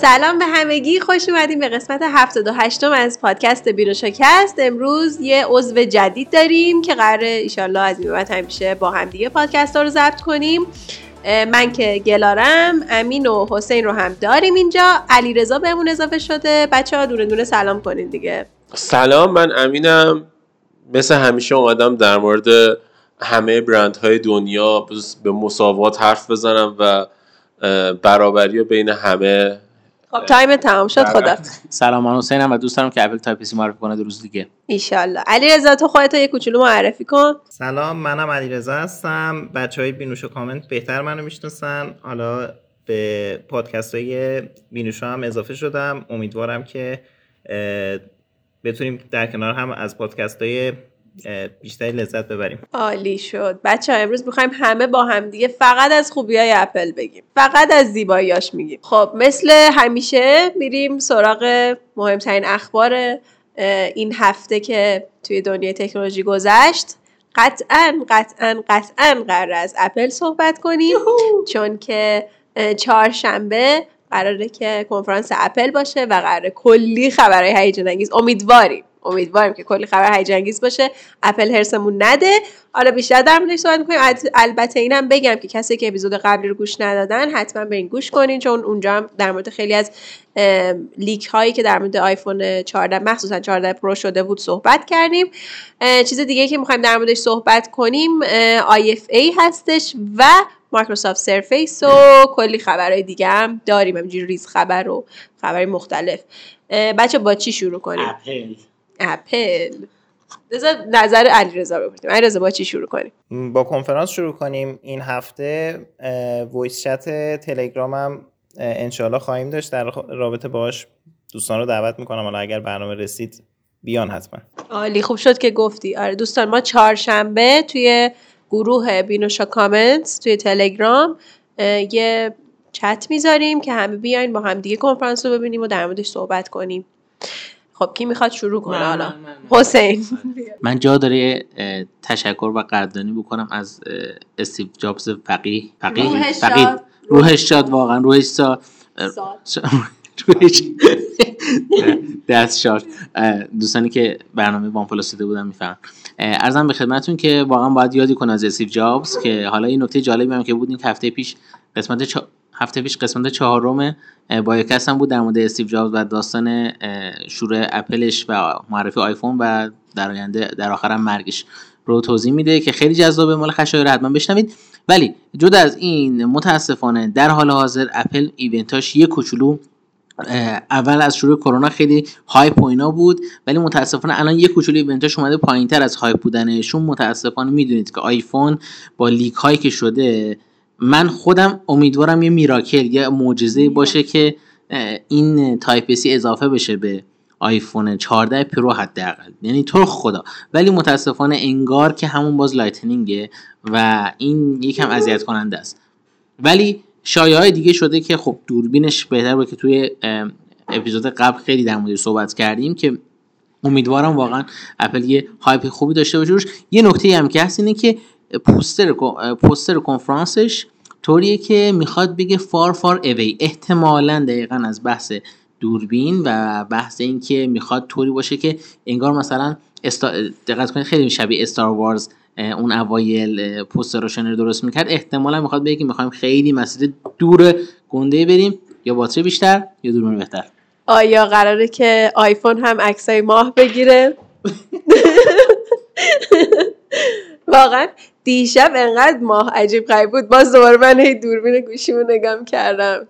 سلام به همگی خوش اومدیم به قسمت 78 از پادکست بیرو شکست. امروز یه عضو جدید داریم که قرار ایشالله از این بعد همیشه با هم دیگه پادکست رو ضبط کنیم. من که گلارم امین و حسین رو هم داریم اینجا. علی رضا بهمون اضافه شده. بچه ها دونه دونه سلام کنین دیگه. سلام من امینم. مثل همیشه اومدم در مورد همه برندهای دنیا به مساوات حرف بزنم و برابری بین همه خب time تمام شد خدا سلام من حسینم و دوست دارم که اپل Type-C معرفی کنه روز دیگه. ایشالله. علی رضا تو خودت یه کوچولو معرفی کن. سلام منم علی رضا هستم. بچه های بینوش و کامنت بهتر منو می‌شناسن. حالا به پادکست های بینوش هم اضافه شدم. امیدوارم که بتونیم در کنار هم از پادکست های بیشتری لذت ببریم. عالی شد. بچه ها امروز می‌خوایم همه با هم دیگه فقط از خوبی های اپل بگیم. فقط از زیباییاش میگیم. خب مثل همیشه میریم سراغ مهمترین اخبار این هفته که توی دنیای تکنولوژی گذشت. قطعا قطعا قطعا قرار از اپل صحبت کنیم. چون که چهارشنبه قراره که کنفرانس اپل باشه و قراره کلی خبرهای هیجان انگیز امیدواریم. امیدواریم که کلی خبر هیجان باشه. اپل هرسمون نده. حالا بیشتر در موردش صحبت می‌کنیم. البته اینم بگم که کسی که اپیزود قبلی رو گوش ندادن حتما به این گوش کنین چون اونجا هم در مورد خیلی از leak هایی که در مورد آیفون 14 مخصوصا 14 Pro شده بود صحبت کردیم. چیز دیگه که می‌خوایم در موردش صحبت کنیم IFA هستش و مایکروسافت Surface و کلی خبرهای دیگه هم داریم. همینجوری ریز خبر و خبرهای مختلف. بچه‌ها با چی شروع کنیم؟ اپل. اپل. نظر علیرضا رو علی علیرضا با چی شروع کنیم؟ با کنفرانس شروع کنیم. این هفته voice chat تلگرامم انشالله خواهیم داشت. در رابطه باش دوستان رو دعوت می‌کنم. حالا اگر برنامه رسید بیان حتما. عالی. خوب شد که گفتی. آره دوستان ما چهارشنبه توی گروه بینوشا کامنت توی تلگرام یه چت می‌ذاریم که همه بیاین با هم دیگه کنفرانس رو ببینیم و در موردش صحبت کنیم. خب کی می‌خواد شروع کنه؟ حالا. حسین. من جا داره تشکر و قدردانی بکنم از استیو جابز فقیه فقیه فقیه. روحش شاد واقعا روحش شاد. دست شاد. دوستانی که برنامه وان پلاس دیده بودن میفهم ارزم به خدمتتون که واقعا باید یادی کنه از استیو جابز که حالا این نکته جالبی هم که بود این هفته پیش قسمت هفته پیش قسمت چهارم بایوکست هم بود در مورد استیو جابز و داستان شروع اپلش و معرفی آیفون و در آینده در آخر هم مرگش رو توضیح میده که خیلی جذابه مال خشایار حتما بشنوید. ولی جدا از این متاسفانه در حال حاضر اپل event اش یه کوچولو اول از شروع کرونا خیلی hype و بود ولی متاسفانه الان یه کوچولو event اش اومده پایینتر از hype بودنشون. متاسفانه می‌دونید که آیفون با leak هایی که شده من خودم امیدوارم یه miracle یه معجزه باشه که این Type-C اضافه بشه به آیفون 14 پرو حداقل. یعنی تو خدا. ولی متاسفانه انگار که همون باز Lightning ه و این یکم اذیت کننده است. ولی شایعه های دیگه شده که خب دوربینش بهتر بود که توی اپیزود قبل خیلی در مورد صحبت کردیم که امیدوارم واقعا اپل یه hype خوبی داشته باشه. یه نکته هم که هست اینه که پوستر پوستر کنفرانسش طوریه که می‌خواد بگه far far away احتمالا دقیقا از بحث دوربین و بحث این که می‌خواد طوری باشه که انگار مثلا استا... دقت کنید خیلی شبیه استار وارز اون اوایل پوستر رو درست می‌کرد. احتمالا می‌خواد بگه که می‌خوایم خیلی مسیر دور گنده بریم. یا باتری بیشتر یا دوربین بهتر. آیا قراره که آیفون هم عکسای ماه بگیره؟ واقعا دیشب انقدر ماه عجیب غریب بود. باز دوباره من هی دوربین گوشیمو نگام کردم.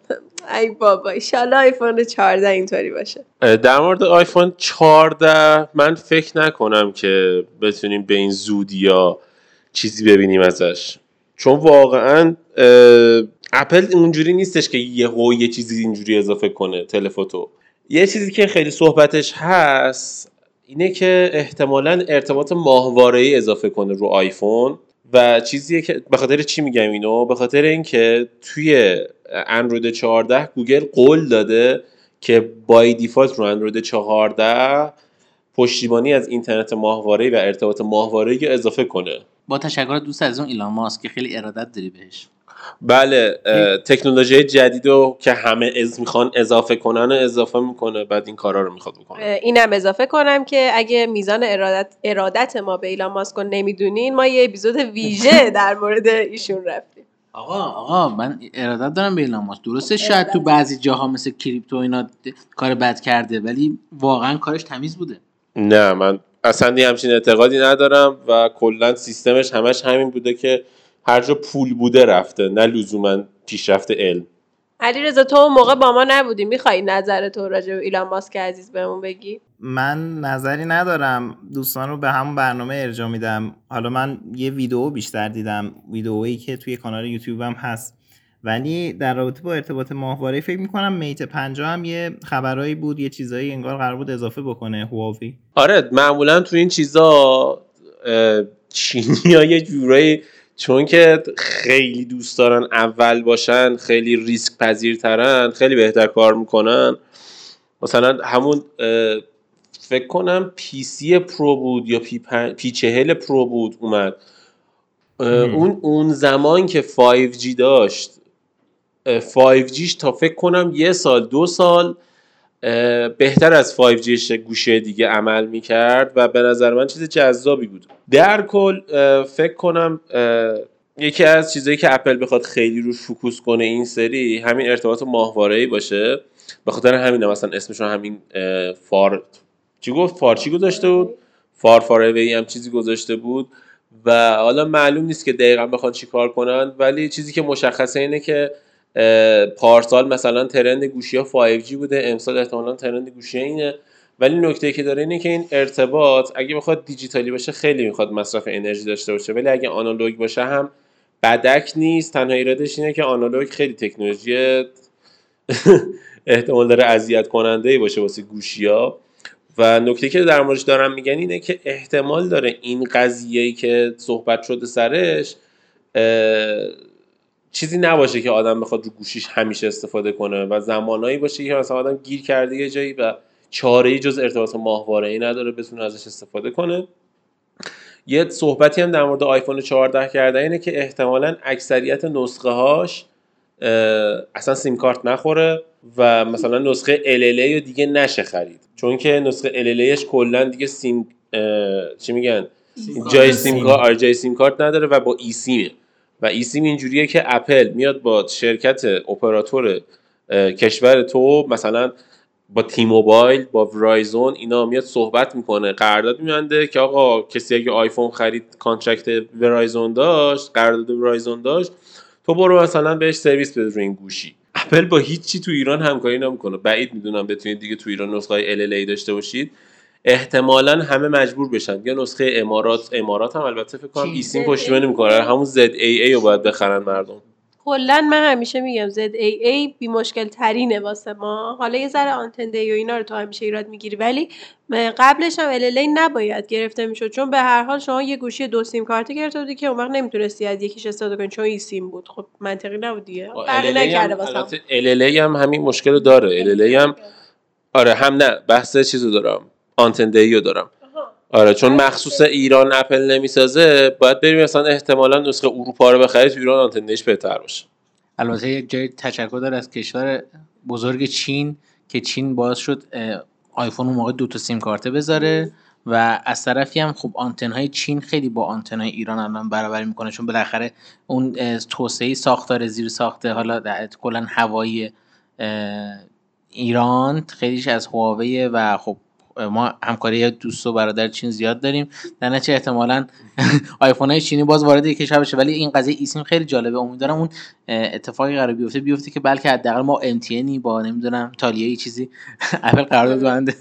ای بابا ایشالله آیفون 14 اینطوری باشه. در مورد آیفون 14 من فکر نکنم که بتونیم به این زودی یا چیزی ببینیم ازش. چون واقعا اپل اونجوری نیستش که یه هو یه چیزی اینجوری اضافه کنه telephoto. یه چیزی که خیلی صحبتش هست اینه که احتمالا ارتباط ماهواره اضافه کنه رو آیفون و چیزیه که به خاطر چی میگم اینو؟ به خاطر اینکه توی اندروید 14 گوگل قول داده که by default رو اندروید 14 پشتیبانی از اینترنت ماهواره و ارتباط ماهواره اضافه کنه. با تشکر دوست از اون ایلان ماسک که خیلی ارادت داری بهش. بله تکنولوژی جدید رو که همه از می‌خوان اضافه کنن و اضافه می‌کنه بعد این کارا رو می‌خواد بکنه. اینم اضافه کنم که اگه میزان ارادت, ارادت ما به ایلان ماسک رو نمی‌دونین ما یه اپیزود ویژه در مورد ایشون رفتیم. آقا آقا من ارادت دارم به ایلان ماسک. درسته شاید تو بعضی جاها مثل کریپتو اینا کار بد کرده ولی واقعا کارش تمیز بوده. نه من اصلا یه همچین اعتقادی ندارم و کلا سیستمش همش همین بوده که هر جا پول بوده رفته نه لزوما پیشرفت علم. علی رضا تو اون موقع با ما نبودی. می‌خوای نظر تو راجع به ایلان ماسک عزیز بهمون بگی؟ من نظری ندارم. دوستان رو به همون برنامه ارجاع میدم. حالا من یه ویدیو بیشتر دیدم. ویدئویی که توی کانال یوتیوبم هست. ولی در رابطه با ارتباط ماهواره فکر می‌کنم میت 50 هم یه خبرایی بود یه چیزایی انگار قرار بود اضافه بکنه هواوی. آره معمولا تو این چیزا چینی ها یه جورایی چون که خیلی دوست دارن اول باشن خیلی ریسک پذیرترن خیلی بهتر کار می‌کنن. مثلا همون فکر کنم P سی پرو بود یا P, پن... P چهل پرو بود اومد. اون اون زمان که 5G داشت 5G ش تا فکر کنم یه سال دو سال بهتر از 5G گوشیای دیگه عمل می‌کرد و به نظر من چیز جذابی بود. در کل فکر کنم یکی از چیزایی که اپل بخواد خیلی روش focus کنه این سری همین ارتباط ماهواره‌ای باشه. به خاطر همین مثلا اسمشون همین far چی گفت؟ far چی گذاشته بود؟ far far away هم چیزی گذاشته بود و حالا معلوم نیست که دقیقا بخوان چی کار کنن ولی چیزی که مشخصه اینه که پارسال مثلا ترند گوشی ها 5G بوده امسال احتمالا ترند گوشی اینه. ولی نکته که داره اینه که این ارتباط اگه بخواد دیجیتالی باشه خیلی می‌خواد مصرف انرژی داشته باشه ولی اگه آنالوگ باشه هم بدک نیست. تنها ایرادش اینه که آنالوگ خیلی تکنولوژی احتمال داره اذیت کننده ای باشه واسه گوشی ها و نکته که در موردش دارم میگن اینه که احتمال داره این قضیه که صحبت شده سرش چیزی نباشه که آدم بخواد رو گوشیش همیشه استفاده کنه و زمانایی باشه که مثلا آدم گیر کرده یه جایی و چاره ای جز ارتباط ماهواره ای نداره بتونه ازش استفاده کنه. یه صحبتی هم در مورد آیفون 14 کرده اینه که احتمالا اکثریت نسخه هاش اصلا سیم کارت نخوره و مثلا نسخه LLA رو دیگه نشه خرید. چون که نسخه LLAش کلا دیگه سیم چی میگن؟ جای سیم کارت آره جای سیم کارت نداره و با eSIM ه. و eSIM اینجوریه که اپل میاد با شرکت اپراتور کشور تو مثلا با T-Mobile با Verizon اینا میاد صحبت می‌کنه. قرارداد میبنده که آقا کسی اگه آیفون خرید contract Verizon داشت قرارداد Verizon داشت تو برو مثلا بهش سرویس بده روی این گوشی. اپل با هیچی تو ایران همکاری نمی‌کنه. بعید می‌دونم بتونید دیگه تو ایران نسخه LLA داشته باشید. احتمالا همه مجبور بشن. یا نسخه امارات امارات هم البته فکر کنم چی؟ ایسیم پشتیبانی می‌کنه. همون ZAA رو باید بخرن مردم. کلا من همیشه میگم ZAA بی مشکل ترینه واسه ما. حالا یه ذره آنتن دی و اینا رو تو همیشه ایراد می‌گیری. ولی قبلش هم LLA نباید گرفته می‌شد. چون به هر حال شما یه گوشی دو سیم کارتی گرفته بودی که اون وقت نمی‌تونستی از یکیش استفاده کنی چون این سیم بود. خب منطقی نبود دیگه. نکرده واسه هم. همین مشکل داره. LLA هم آره هم نه. بحث چیزو دارم. آنتن دی رو دارم. آره چون مخصوص ایران اپل نمی‌سازه باید بریم مثلا احتمالا نسخه اروپا رو بخری تو ایران آنتن دیش بهتر باشه. البته یک جای تشکر داره از کشور بزرگ چین که چین باعث شد آیفون اون موقع دو تا سیم کارته بذاره و از طرفی هم خب آنتن های چین خیلی با آنتن های ایران الان برابری می‌کنه چون بالاخره اون توسعه ساختار زیر ساخته حالا در- کلا هوایی ایران خیلیش از هواوی و خب ما همکاری دوست و برادر چین زیاد داریم. در نتیجه احتمالا آیفون های چینی باز وارد کشور بشه ولی این قضیه eSIM خیلی جالبه. امیدوارم اون اتفاقی قرار بیفته بیفته که بلکه حداقل با MTN ی یا نمی‌دونم تالیا چیزی اپل قرارداد بنده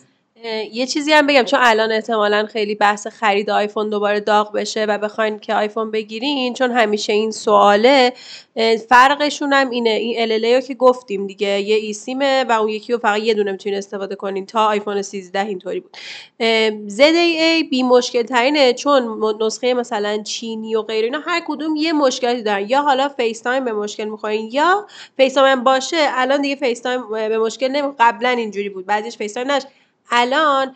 یه چیزی هم بگم چون الان احتمالا خیلی بحث خرید آیفون دوباره داغ بشه و بخواین که آیفون بگیرین چون همیشه این سواله. فرقشون هم اینه این LLA رو که گفتیم دیگه یه eSIM ه و اون یکی رو فقط یه دونه می‌تونین استفاده کنین تا آیفون 13 اینطوری بود. اه، ZAA بی مشکل ترینه چون نسخه مثلا چینی و غیر اینا هر کدوم یه مشکلی دارن. یا حالا FaceTime به مشکل می‌خورین یا FaceTime باشه. الان دیگه FaceTime به مشکل نمی قبلا اینجوری بود. بعضیش FaceTime نش الان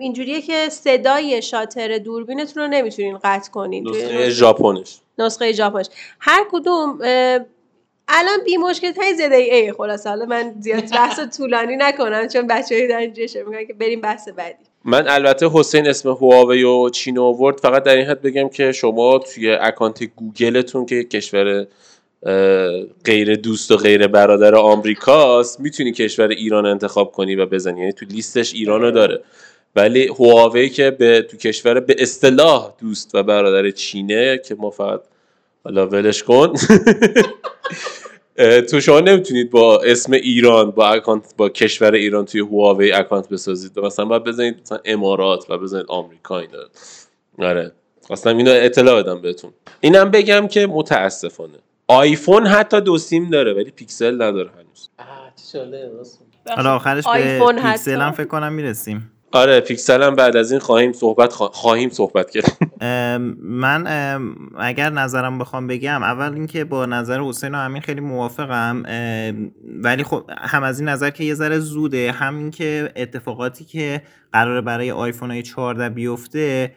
اینجوریه که صدای شاتر دوربینتون رو نمی‌تونین قطع کنین. نسخه ژاپنش. نسخه ژاپنش. هر کدوم الان بی مشکل تای زده ای. خلاص حالا من زیاد بحث طولانی نکنم چون بچه‌ای دارن جشه میگن که بریم بحث بعدی. من البته حسین اسم هواوی و چین آورد. فقط در این حد بگم که شما توی اکانت گوگلتون که کشور غیر دوست و غیر برادر آمریکاست. می‌تونی کشور ایران انتخاب کنی و بزنی. یعنی تو لیستش ایران رو داره. ولی هواوی که به تو کشور به اصطلاح دوست و برادر چینه که ما فقط حالا ولش کن. تو شما نمی‌تونید با اسم ایران با اکانت با کشور ایران توی هواوی اکانت بسازید. مثلا باید بزنید مثلا امارات و بزنید آمریکا اینا. آره. اصلا اینو اطلاع بدم بهتون. اینم بگم که متاسفانه. آیفون حتی دو سیم داره ولی پیکسل نداره هنوز. حالا آخرش به. پیکسل هم فکر کنم می‌رسیم. آره پیکسل هم بعد از این خواهیم صحبت خوا- خواهیم صحبت کرد. من اگر نظرم بخوام بگم اول اینکه با نظر حسین و امین خیلی موافقم ولی خب هم از این نظر که یه ذره زوده همین که اتفاقاتی که قراره برای آیفون های 14 بیفته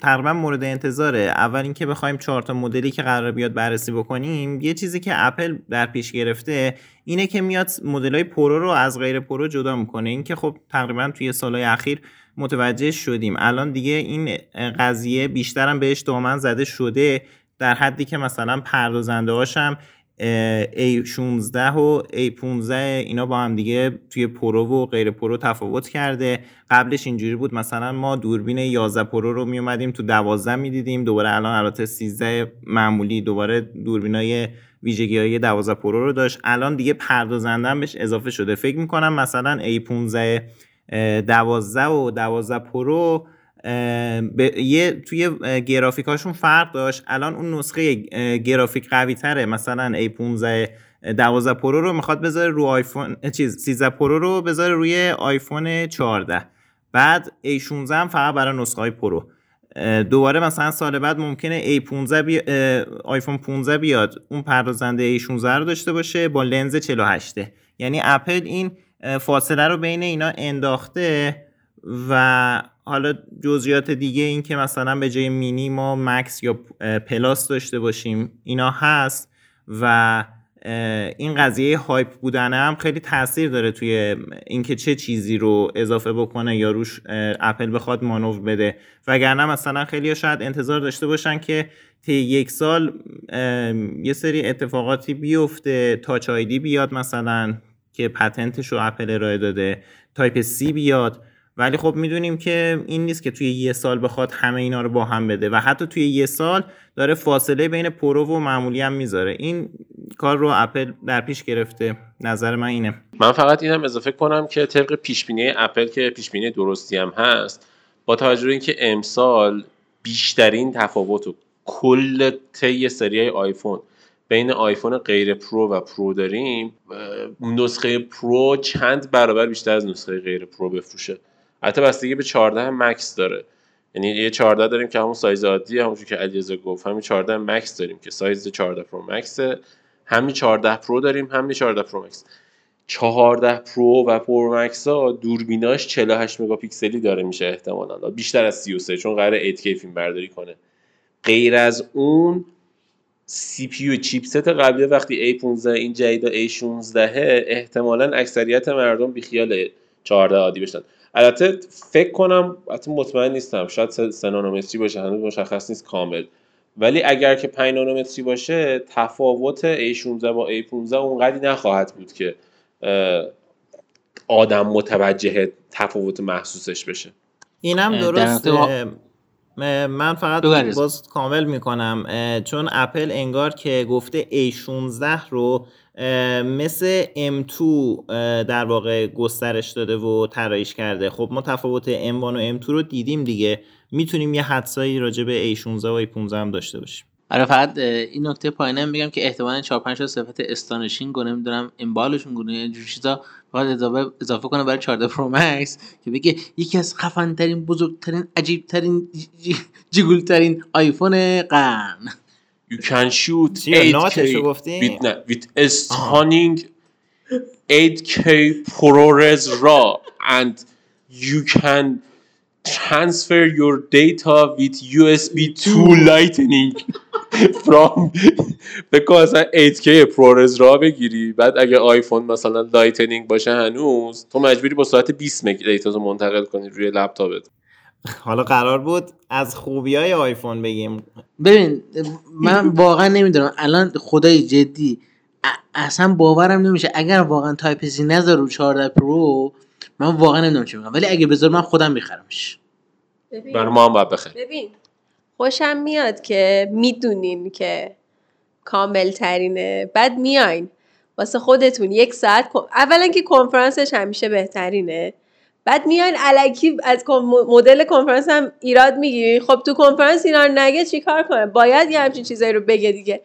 تقریبا مورد انتظاره. اول اینکه بخوایم چهار تا مدلی که قرار بیاد بررسی بکنیم یه چیزی که اپل در پیش گرفته اینه که میاد مدل های پرو رو از غیر پرو جدا می‌کنه. این که خب تقریبا توی سالهای اخیر متوجه شدیم. الان دیگه این قضیه بیشترم بهش دامن زده شده در حدی که مثلا پردازنده هاشم A16 و A15 اینا با هم دیگه توی پرو و غیر پرو تفاوت کرده. قبلش اینجوری بود مثلا ما دوربین 11 پرو رو می اومدیم تو 12 می‌دیدیم دوباره الان البته 13 معمولی دوباره دوربینای ویژگی های 12 پرو رو داشت. الان دیگه پردازنده هم بهش اضافه شده. فکر می‌کنم مثلا A15 اه، 12 و 12 پرو یه توی گرافیکاشون فرق داشت. الان اون نسخه گرافیک قوی تره مثلا A15 12 پرو رو می‌خواد بذاره رو آیفون چیز 13 پرو رو بذاره روی آیفون 14 بعد A16 هم فقط برای نسخه های پرو دوباره مثلا سال بعد ممکنه A15 بی... آیفون 15 بیاد. اون پردازنده A16 رو داشته باشه با لنز 48 یعنی اپل این فاصله رو بین اینا انداخته و حالا جزئیات دیگه این که مثلا به جای مینی ما Max یا Plus داشته باشیم اینا هست و این قضیه hype بودن هم خیلی تاثیر داره توی اینکه چه چیزی رو اضافه بکنه یا روش اپل بخواد مانور بده. وگرنه مثلا خیلی شاید انتظار داشته باشن که طی یک سال یه سری اتفاقاتی بیفته. Touch ID بیاد مثلا که patent ش رو اپل ارائه داده. Type-C بیاد. ولی خب می‌دونیم که این نیست که توی یه سال بخواد همه اینا رو با هم بده و حتی توی یه سال داره فاصله بین Pro و معمولی هم می‌ذاره. این کار رو اپل در پیش گرفته. نظر من اینه. من فقط اینم اضافه کنم که طبق پیشبینی اپل که پیشبینی درستی هم هست با توجه به اینکه امسال بیشترین تفاوت و کل طی سری آیفون بین آیفون غیر Pro و Pro داریم نسخه Pro چند برابر بیشتر از نسخه غیر Pro بفروشه. حتی بستگی به 14 Max داره. یعنی یه 14 داریم که همون سایز عادیه همونجور که علیرضا گفت. همین 14 Max داریم که سایز 14 Pro Max ه همین 14 Pro داریم همین 14 Pro Max 14 Pro و Pro Max ها دوربیناش 48 مگاپیکسلی داره میشه احتمالا. بیشتر از 33 چون قرار 8K فیلم برداری کنه. غیر از اون سی پی و چیپست قبلی وقتی A15 این جدید A16 احتمالا اکثریت مردم بیخیال 14 عادی بشن. البته فکر کنم حتی مطمئن نیستم شاید سه- نانومتری باشه هنوز مشخص نیست کامل. ولی اگر که 5 نانومتری باشه تفاوت A16 با A15 اونقدری نخواهد بود که آدم متوجه تفاوت محسوسش بشه. اینم اه، در درست. نقطه ها- اه، م- من فقط. باز کامل می‌کنم. چون اپل انگار که گفته A16 رو مثل M2 اه، در واقع گسترش داده و طراحیش کرده. خب ما تفاوت M1 و M2 رو دیدیم دیگه. می‌تونیم یه حدسایی راجع به A16 و A15 هم داشته باشیم. آره فقط این نکته پایینم میگم که احتمالاً 4 5 تا صفت استانشینگ و نمی‌دونم امبالشون گونه اینجور چیزا باید اضافه اضافه کنه برای 14 پرو مکس که بگه یکی از خفن ترین بزرگترین عجیب ترین جیگول ترین آیفون قرن. You can shoot چیه، 8K ناتشو گفتی؟ with, with a stunning 8K ProRes RAW and you can transfer your data with USB 2 lightning from بگو اصلا 8K ProRes RAW بگیری بعد اگه آیفون مثلا Lightning باشه هنوز تو مجبوری با سرعت 20 مگ data منتقل کنی روی لپتاپت حالا قرار بود از خوبی های آیفون بگیم. ببین من واقعا نمی‌دونم. الان خدایی جدی اصلا باورم نمیشه. اگر واقعا Type-C نذار رو 14 Pro من واقعا نمی‌دونم چی میگم. ولی اگه بذار من خودم میخرمش. ببین برای ما هم باید بخریم. ببین خوشم میاد که می‌دونین که کامل ترینه بعد میاین واسه خودتون یک ساعت اولا که کنفرانسش همیشه بهترینه. بعد میاین علکی از مدل کنفرانس هم ایراد می‌گیرین خب تو کنفرانس اینا نگه چیکار کنه؟ باید یه همچین چیزایی رو بگه دیگه.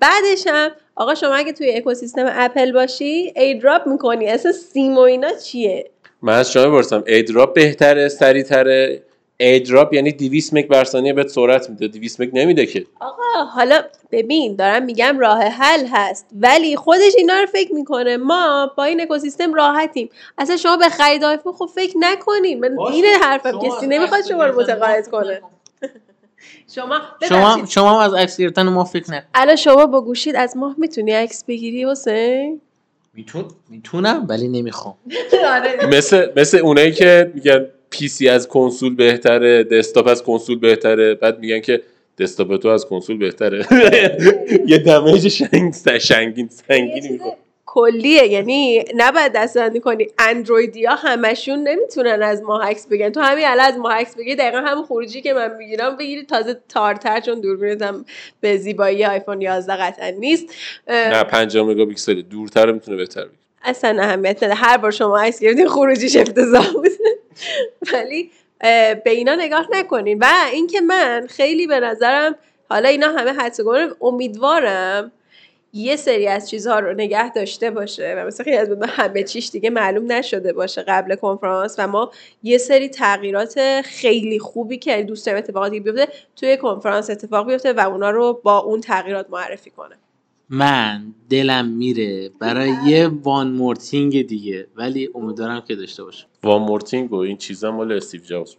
بعدش هم آقا شما اگه توی اکوسیستم اپل باشی ایدراپ می‌کنی. اصلا سیم و اینا چیه؟ من از شما بپرسم ایدراپ بهتره سریعتره؟ ایدراپ یعنی 200 مگ بر ثانیه بهت سرعت میده. 200 مگ نمیده که. آقا حالا ببین دارم میگم راه حل هست ولی خودش اینا رو فکر می‌کنه. ما با این اکوسیستم راحتیم. اصلا شما به خرید آیفون خب فکر نکنین. من این حرفم کسی نمی‌خواد شما رو متقاعد کنه. شما شما شما هم از عکس گرفتن ما فکر نکن. الان شما با گوشید از ماه می‌تونی عکس بگیری حسین میتون می‌تونم ولی نمی‌خوام. آره. مثل مثل اونایی که میگن PC از کنسول بهتره دسکتاپ از کنسول بهتره. بعد میگن که دسکتاپ تو از کنسول بهتره. یه damage شنگ شنگین سنگینی می‌کنه. کلیه یعنی نباید دسته‌بندی کنی. اندرویدی ها همشون نمی‌تونن از ما عکس بگیرن تو همین الان از ما عکس بگیری دقیقا همون خروجی که من می‌گیرم بگیری. تازه تارتر چون دوربینت هم به زیبایی آیفون 11 قطعا نیست. نه 50 مگاپیکسل دورتر می‌تونه بهتر بگیره. اصلا اهمیت نداره. هر بار شما عکس گرفتین خروجیش افتضاح بود ولی به اینا نگاه نکنین. و اینکه من خیلی به نظرم حالا اینا همه حدس امیدوارم یه سری از چیزها رو نگه داشته باشه و مثل خیلی از من همه چیش دیگه معلوم نشده باشه قبل کنفرانس و ما یه سری تغییرات خیلی خوبی که دوست داریم اتفاقاتی بیفته توی کنفرانس اتفاق بیفته و اونا رو با اون تغییرات معرفی کنه. من دلم میره برای یه one more thing دیگه ولی امیدوارم که داشته باشه one more thing و این چیزا مال استیو جابز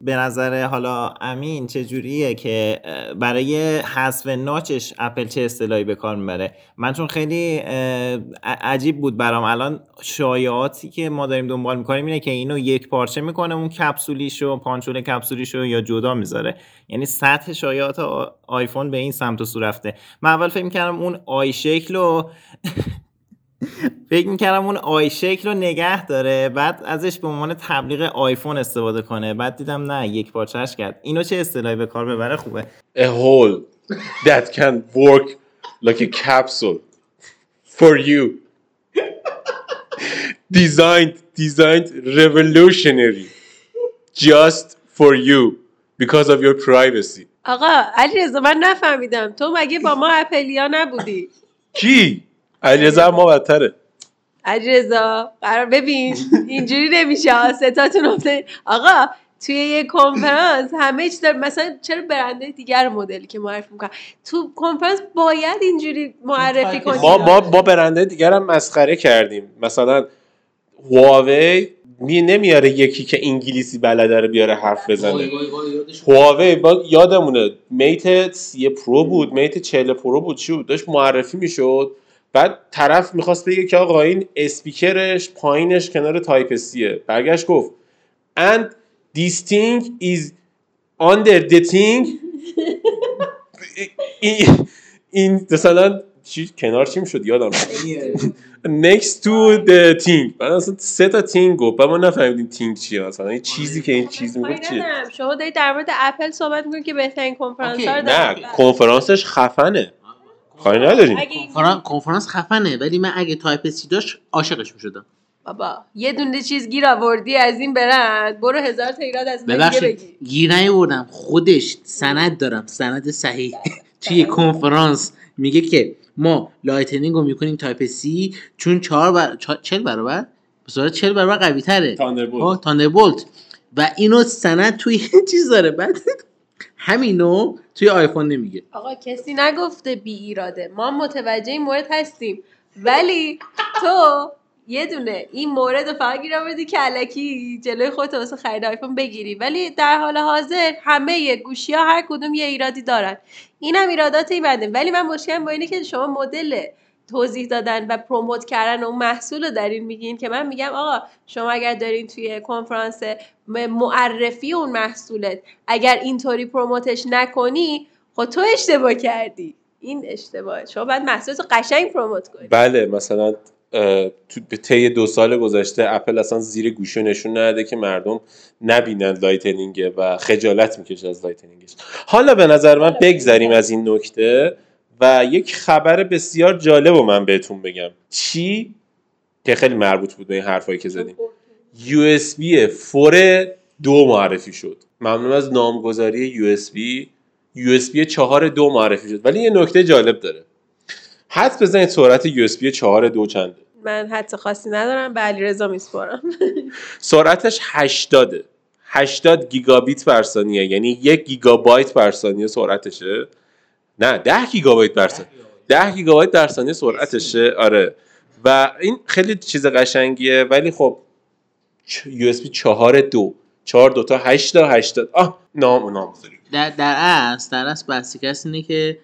به نظر حالا امین چجوریه که اه، برای حذف notch ش اپل چه اصطلاحی به کار می‌بره؟ من چون خیلی عجیب بود برام. الان شایعاتی که ما داریم دنبال می‌کنیم اینه که اینو یک پارچه می‌کنه اون کپسولیشو punch hole کپسولیشو یا جدا می‌ذاره. یعنی سطح شایعات آیفون به این سمت و سو رفته. من اول فکر می‌کردم اون آی شکل رو فکر می‌کردم اون آی شکل رو نگه داره بعد ازش به عنوان تبلیغ آیفون استفاده کنه. بعد دیدم نه یک پارچهش کرد. اینو چه اصطلاحی به کار ببره؟ خوبه. A hole that can work like a capsule for you. Designed designed revolutionary just for you because of your privacy. آقا علی من نفهمیدم. تو مگه با ما اپلیا نبودی؟ کی؟ علیرضا ما بدتره. علیرضا قرار ببین اینجوری نمیشه ستاتون افته آقا توی یه کنفرانس همه چیز داره مثلا چرا برنده دیگر مدلی که معرفی می‌کنن؟ تو کنفرانس باید اینجوری معرفی کنی. ما ما با برندهای دیگه هم مسخره کردیم. مثلا هواوی می نمیاره یکی که انگلیسی بلده رو بیاره حرف بزنه. هواوی با یادمونه Mate 30 Pro بود Mate 40 Pro بود. چی بود؟ داشت معرفی می‌شد. بعد طرف می‌خواست بگه که آقا این اسپیکرش پایینش کنار Type-C ه برگشت گفت and this thing is under the thing. این مثلا چی کنار چی می‌شد؟ یادم next to the thing. بعد اصلا سه تا thing گفت. بعد ما نفهمیدیم thing چیه مثلا. این چیزی که این چیز کاری می‌گفت چیه. شما دارید در مورد اپل صحبت می‌کنید که بهترین کنفرانس نه. کنفرانسش خفنه. کاری نداریم. کنفرانس کنفرانس خفنه ولی من اگه Type-C داشت عاشقش می‌شدم. بابا یه دونه چیز گیر آوردی از این برند برو هزار تا ایراد از من بگی؟ گیر نیاوردم خودش سند دارم سند صحیح. توی کنفرانس میگه که ما Lightning رو می‌کنیم Type-C چون چهار بر... چهار- چل برابر؟ به صورت چل برابر قوی تره. Thunderbolt. Thunderbolt و اینو سند توی چیز داره. بعد همینو توی آیفون نمیگه. آقا کسی نگفته بی ایراده. ما متوجه این مورد هستیم. ولی تو یه دونه این مورد فقط گیر آوردی که الکی جلوی خودت واسه خرید آیفون بگیری. ولی در حال حاضر همه گوشی ها هر کدوم یه ایرادی دارن. اینم ایرادات این برنده. ولی من مشکلم با اینه که شما مدل توضیح دادن و promote کردن اون محصول رو دارین میگین که من میگم آقا شما اگر دارین توی کنفرانس معرفی اون محصولت اگر اینطوری promote ش نکنی خب تو اشتباه کردی. این اشتباهه شما باید محصولت رو قشنگ promote کنی. بله مثلا تو به طی دو سال گذشته اپل اصلا زیر گوشی نشون نداده که مردم نبینن Lightning ه و خجالت می‌کشه از Lightning ش. حالا به نظر من بگذریم از این نکته. و یک خبر بسیار جالب رو من بهتون بگم. چی؟ که خیلی مربوط بود به این حرفایی که زدیم. USB فور دو معرفی شد. ممنون از نامگذاری USB USB 4 دو معرفی شد. ولی یه نکته جالب داره. حد بزنید سرعت USB 4 دو چنده. من حد خاصی ندارم به علیرضا میسپارم. سرعتش 80 80 گیگابیت بر ثانیه یعنی یک گیگابایت بر ثانیه سرعتشه. نه 10 گیگابایت بر ثانیه. 10 گیگابایت. در ثانیه سرعتشه آره. و این خیلی چیز قشنگیه ولی خب چ- USB 4 دو. 4 دو تا 8 تا 80 آه نام نام. در در اصل در اصل هست اینه که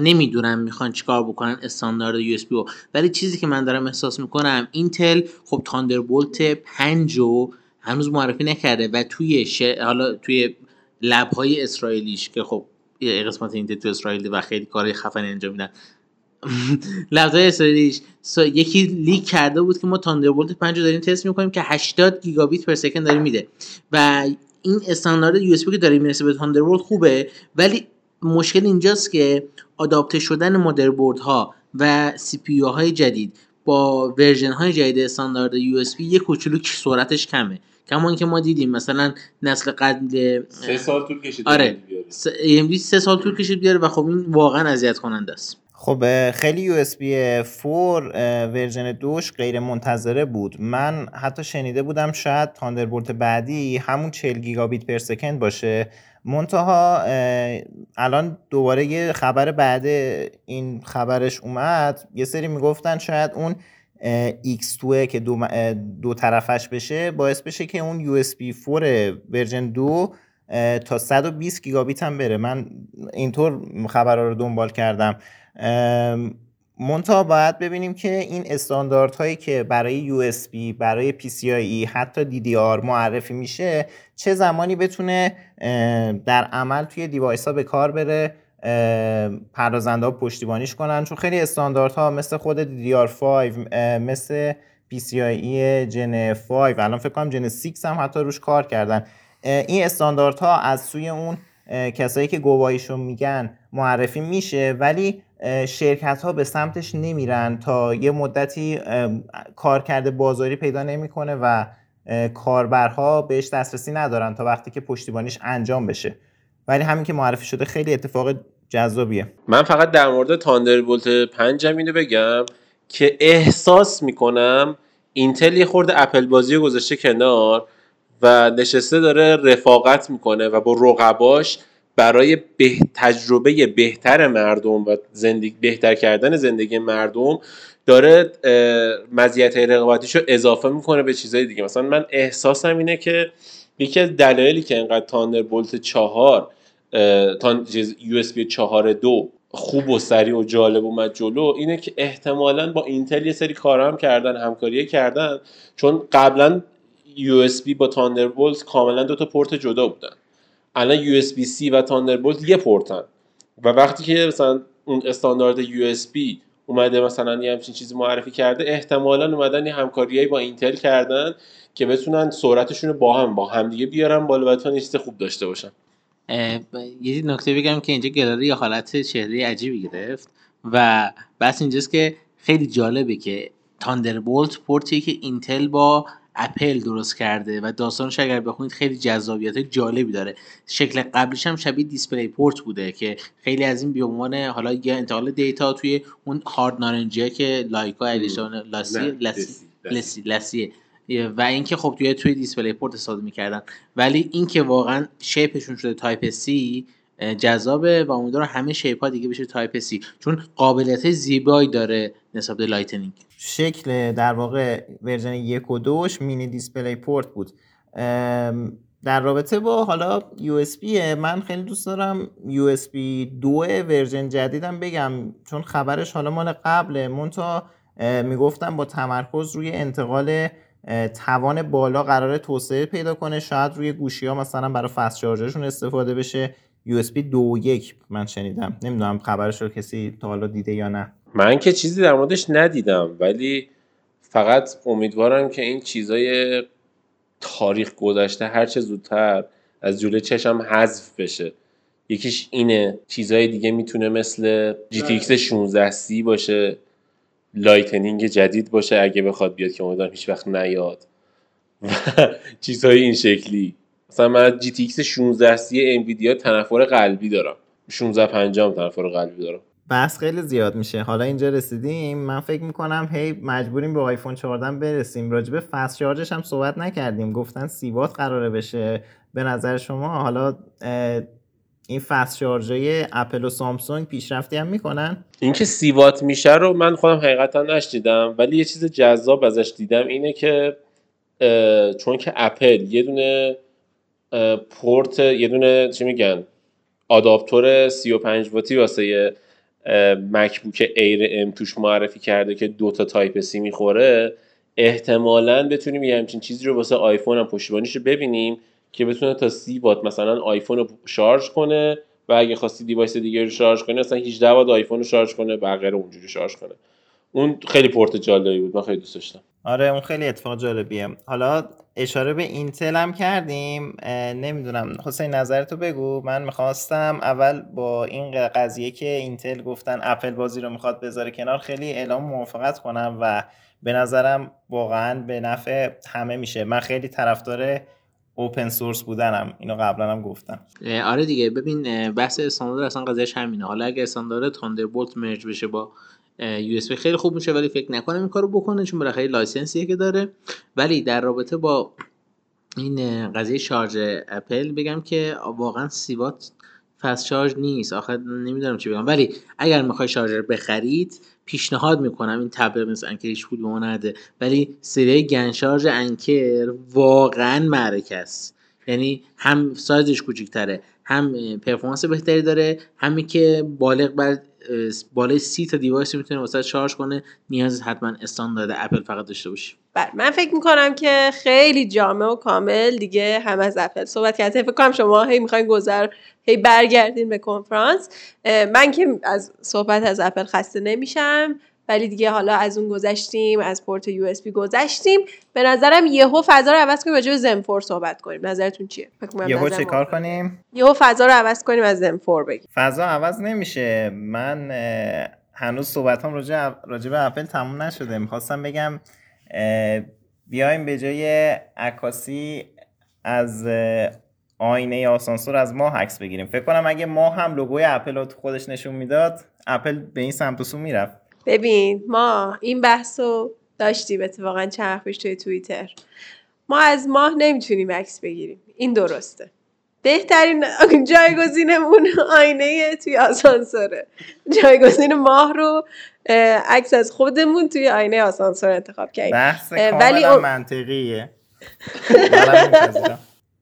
نمی‌دونم می‌خوان چیکار بکنن استاندارد USB ولی چیزی که من دارم احساس می‌کنم اینتل خب Thunderbolt 5 رو هنوز معرفی نکرده و توی ش... حالا توی lab های اسرائیلیش که خب قسمت اینتل تو اسرائیل و خیلی کارهای خفنی انجام میدن. های اسرائیلیش یکی leak کرده بود که ما Thunderbolt 5 رو داریم تست می‌کنیم که 80 گیگابیت per second داره میده. و این استاندارد U که داره می‌رسه به Thunderbolt خوبه ولی مشکل اینجاست که adapt ه شدن مادربرد ها و CPU های جدید با version های جدید استاندارد USB یه کوچولو که سرعتش کمه. کما اینکه ما دیدیم مثلا نسل قبل سه سال طول کشید آره س- AMD سه سال طول کشید بیاره و خب این واقعا اذیت کننده است. خب خیلی USB 4 version دوش غیر منتظره بود. من حتی شنیده بودم شاید Thunderbolt بعدی همون 40 gigabit per second باشه. منتها الان دوباره یه خبر بعد این خبرش اومد یه سری می‌گفتن شاید اون اه، X2 که دو, دو طرفش بشه باعث بشه که اون USB 4 ورژن 2 اه، تا 120 گیگابیت هم بره. من اینطور خبرها رو دنبال کردم. ام، منتها باید ببینیم که این استانداردهایی که برای USB برای PCIe حتی DDR معرفی میشه چه زمانی بتونه در عمل توی دیوایس ها به کار بره پردازنده ها پشتیبانیش کنن. چون خیلی استانداردها مثل خود DDR5 ام، مثل PCIe جن 5 الان فکر کنم جن 6 هم حتی روش کار کردن. این استانداردها از سوی اون کسایی که گواهیشو میگن معرفی میشه. ولی شرکت ها به سمتش نمیرن تا یه مدتی کار کرده بازاری پیدا نمی‌کنه و کاربرها بهش دسترسی ندارن تا وقتی که پشتیبانیش انجام بشه. ولی همین که معرفی شده خیلی اتفاق جذابیه. من فقط در مورد تاندربولت 5 هم اینو بگم که احساس می‌کنم اینتل یه خورده اپل بازی گذاشته کنار و نشسته داره رفاقت می‌کنه و با رقباش برای به تجربه بهتر مردم و زندگی بهتر کردن زندگی مردم داره مزیت رقابتیش رو اضافه می‌کنه به چیزهای دیگه. مثلا من احساسم اینه که یکی از دلایلی که انقدر Thunderbolt چهار تا چیز USB 4 دو خوب و سریع و جالب اومد جلو اینه که احتمالا با Intel یه سری کارا هم کردن همکاری کردن. چون قبلا USB با Thunderbolt کاملا دو تا پورت جدا بودن. الان USB-C و Thunderbolt یه پورتن. و وقتی که مثلا اون استاندارد USB اومده مثلا یه همچین چیزی معرفی کرده احتمالا اومدن یه همکاریایی با Intel کردن که بتونن سرعتشون رو با هم با همدیگه بیارن بالا و چیز خوب داشته باشن. یه نکته بگم که اینجا گلاری حالت چهره عجیبی گرفت و بس اینجاست که خیلی جالبه که Thunderbolt پورتیه که Intel با اپل درست کرده و داستانش اگر بخونید خیلی جذابیت جالبی داره. شکل قبلیش هم شبیه DisplayPort بوده که خیلی از این به عنوان حالا یه انتقال data توی اون هارد نارنجیه که لایکا الیشان LaCie LaCie LaCie، و اینکه خب توی توی DisplayPort استفاده می‌کردن. ولی اینکه واقعا shape شون شده Type-C جذابه و امیدوارم همه shape ها دیگه بشه Type-C چون قابلیت زیبایی داره نسبت به Lightning. شکل در واقع version یک و دوش Mini DisplayPort بود. در رابطه با حالا USB من خیلی دوست دارم USB دو ورژن جدیدم بگم چون خبرش حالا مال قبله. مونتا می‌گفتم با تمرکز روی انتقال توان بالا قرار توسعه پیدا کنه. شاید روی گوشی ها مثلا برای فست شارژرشون استفاده بشه. USB دو یک من شنیدم. نمی‌دونم خبرش رو کسی تا حالا دیده یا نه. من که چیزی در موردش ندیدم ولی فقط امیدوارم که این چیزای تاریخ گذشته هر چه زودتر از جلوی چشم حذف بشه. یکیش اینه چیزهای دیگه می‌تونه مثل GTX 16 سی باشه Lightning جدید باشه اگه بخواد بیاد که امیدوارم هیچ وقت نیاد. و چیزهای این شکلی. مثلا من GTX 16 سی Nvidia تنفر قلبی دارم. 16 50 تنفر قلبی دارم. بحث خیلی زیاد میشه. حالا اینجا رسیدیم. من فکر می‌کنم هی مجبوریم به آیفون 14 برسیم. راجبه فست شارژش هم صحبت نکردیم. گفتن سی وات قراره بشه. به نظر شما حالا این فست شارژای اپل و سامسونگ پیشرفتی هم می‌کنن؟ اینکه سی وات میشه رو من خودم حقیقتا نشدیدم ولی یه چیز جذاب ازش دیدم اینه که چون که اپل یه دونه پورت یه دونه چی میگن آداپتور 35 واتی واسه MacBook Air ام توش معرفی کرده که دو تا Type-C می‌خوره احتمالا بتونیم یه همچین چیزی رو واسه آیفون هم پشتیبانیش رو ببینیم که بتونه تا سی وات مثلا آیفون رو شارژ کنه و اگه خواستی device دیگه رو شارژ کنه مثلا 18 وات آیفون رو شارژ کنه بقیه رو اونجوری شارژ کنه. اون خیلی پورت جالبی بود. من خیلی دوست داشتم. آره اون خیلی اتفاق جالبیه. حالا اشاره به Intel هم کردیم. نمی‌دونم. حسین نظرتو بگو. من می‌خواستم اول با این قضیه که Intel گفتن اپل بازی رو می‌خواد بذاره کنار خیلی اعلام موافقت کنم و به نظرم واقعا به نفع همه میشه. من خیلی طرفدار open source بودنم. اینو قبلا هم گفتم. آره دیگه. ببین بحث استاندارد اصلا قضیهش همینه. حالا اگه استاندارد Thunderbolt merge بشه با USB خیلی خوب میشه ولی فکر نکنم این کارو بکنه چون بالاخره license یه که داره. ولی در رابطه با این قضیه شارژ اپل بگم که واقعا سیوات فست شارژ نیست. آخر نمی‌دونم چی بگم. ولی اگر می‌خوای شارژر بخرید پیشنهاد می‌کنم این تبر مثل انکر هیچ بود به ولی سری گن شارژ انکر واقعا معرکه است. یعنی هم سایزش کوچیکتره هم پرفورمنس بهتری داره همی که بالغ بر بالای سی تا دیوایس می‌تونه واسه شارژ کنه نیاز حتما استاندارد اپل فقط داشته باشی بله من فکر می‌کنم که خیلی جامع و کامل دیگه هم از اپل صحبت کردیم فکر کنم شما هی می‌خواین گذر هی برگردین به کنفرانس. من که از صحبت از اپل خسته نمیشم. ولی دیگه حالا از اون گذشتیم از پورت USB گذشتیم. به نظرم یهو فضا رو عوض کنیم راجع به Zen صحبت کنیم. نظرتون چیه؟ یهو چه کار کنیم؟ یهو فضا رو عوض کنیم از Zen 4 بگیم. فضا عوض نمیشه. من هنوز صحبتام راجع راجع به اپل تموم نشده. می‌خواستم بگم بیایم به جای عکاسی از آینه آسانسور از ما عکس بگیریم. فکر کنم اگه ما هم لوگوی اپل رو خودش نشون می‌داد اپل به این سمت و سو می‌رفت. ببین ما این بحث رو داشتیم اتفاقا چند پیش توی توییتر. ما از ماه نمی‌تونیم عکس بگیریم. این درسته. بهترین جایگزینمون آینه توی آسانسوره. جایگزین ماه رو عکس از خودمون توی آینه آسانسور انتخاب کردیم. بحث ولی منطقیه.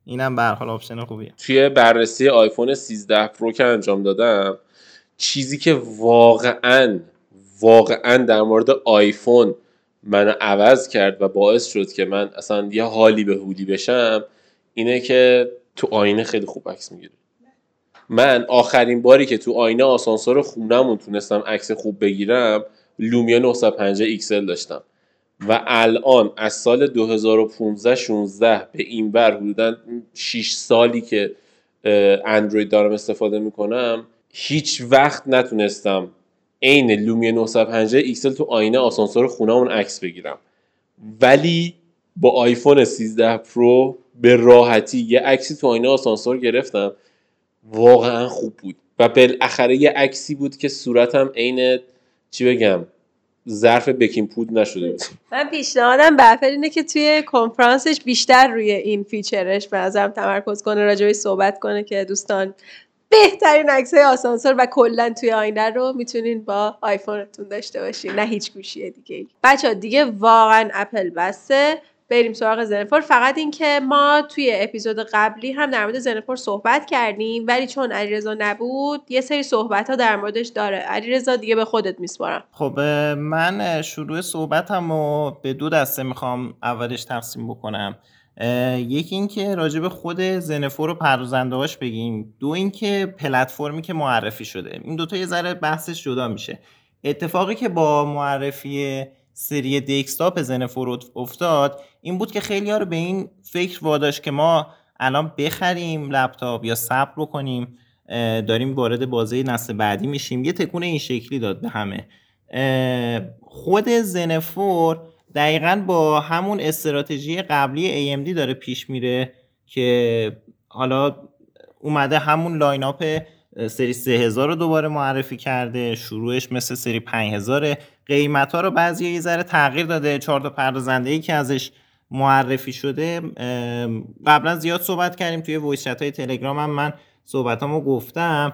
اینم به حال option خوبیه. توی بررسی آیفون 13 Pro که انجام دادم چیزی که واقعا واقعا در مورد آیفون منو عوض کرد و باعث شد که من اصلا یه حالی به هولی بشم اینه که تو آینه خیلی خوب عکس می‌گیره من آخرین باری که تو آینه آسانسور خونمون تونستم عکس خوب بگیرم Lumia 950 XL داشتم. و الان از سال 2015 16 به این بر حدودا 6 سالی که اندروید دارم استفاده می‌کنم هیچ وقت نتونستم عین Lumia 950 XL تو آینه آسانسور خونه‌مون عکس بگیرم. ولی با آیفون 13 Pro به راحتی یه عکسی تو آینه آسانسور گرفتم. واقعا خوب بود. و بالاخره یه عکسی بود که صورتم عین چی بگم ظرف baking powder نشده بود. من پیشنهادم به اینه که توی کنفرانسش بیشتر روی این feature ش به نظرم تمرکز کنه راجع بهش صحبت کنه که دوستان بهترین عکس های آسانسور و کلا توی آینه رو می‌تونین با آیفونتون داشته باشین نه هیچ گوشی دیگه بچه دیگه واقعا اپل بسته. بریم سراغ زنفور. فقط اینکه ما توی اپیزود قبلی هم در مورد زنفور صحبت کردیم ولی چون علیرضا نبود یه سری صحبت ها در موردش داره. علیرضا دیگه به خودت میسپارم. خب من شروع صحبتم رو به دو دسته می‌خوام اولش تقسیم بکنم. یکی اینکه راجع به خود زنفور و پردازنده‌هاش بگیم. دو اینکه پلتفرمی که معرفی شده. این دوتا یه ذره بحثش جدا میشه. اتفاقی که با معرفی سری desktop Zen 4 افتاد این بود که خیلی رو به این فکر واداشت که ما الان بخریم لپتاپ یا صبر بکنیم داریم وارد بازه نسل بعدی میشیم. یه تکون این شکلی داد به همه. خود Zen 4 دقیقا با همون استراتژی قبلی AMD داره پیش میره که حالا اومده همون lineup سری 3000 رو دوباره معرفی کرده شروعش مثل سری 5000 قیمت ها رو بعضی یه ذره تغییر داده چهار تا پردازنده ای که ازش معرفی شده. قبلا زیاد صحبت کردیم توی وایس های تلگرام هم من صحبتامو گفتم.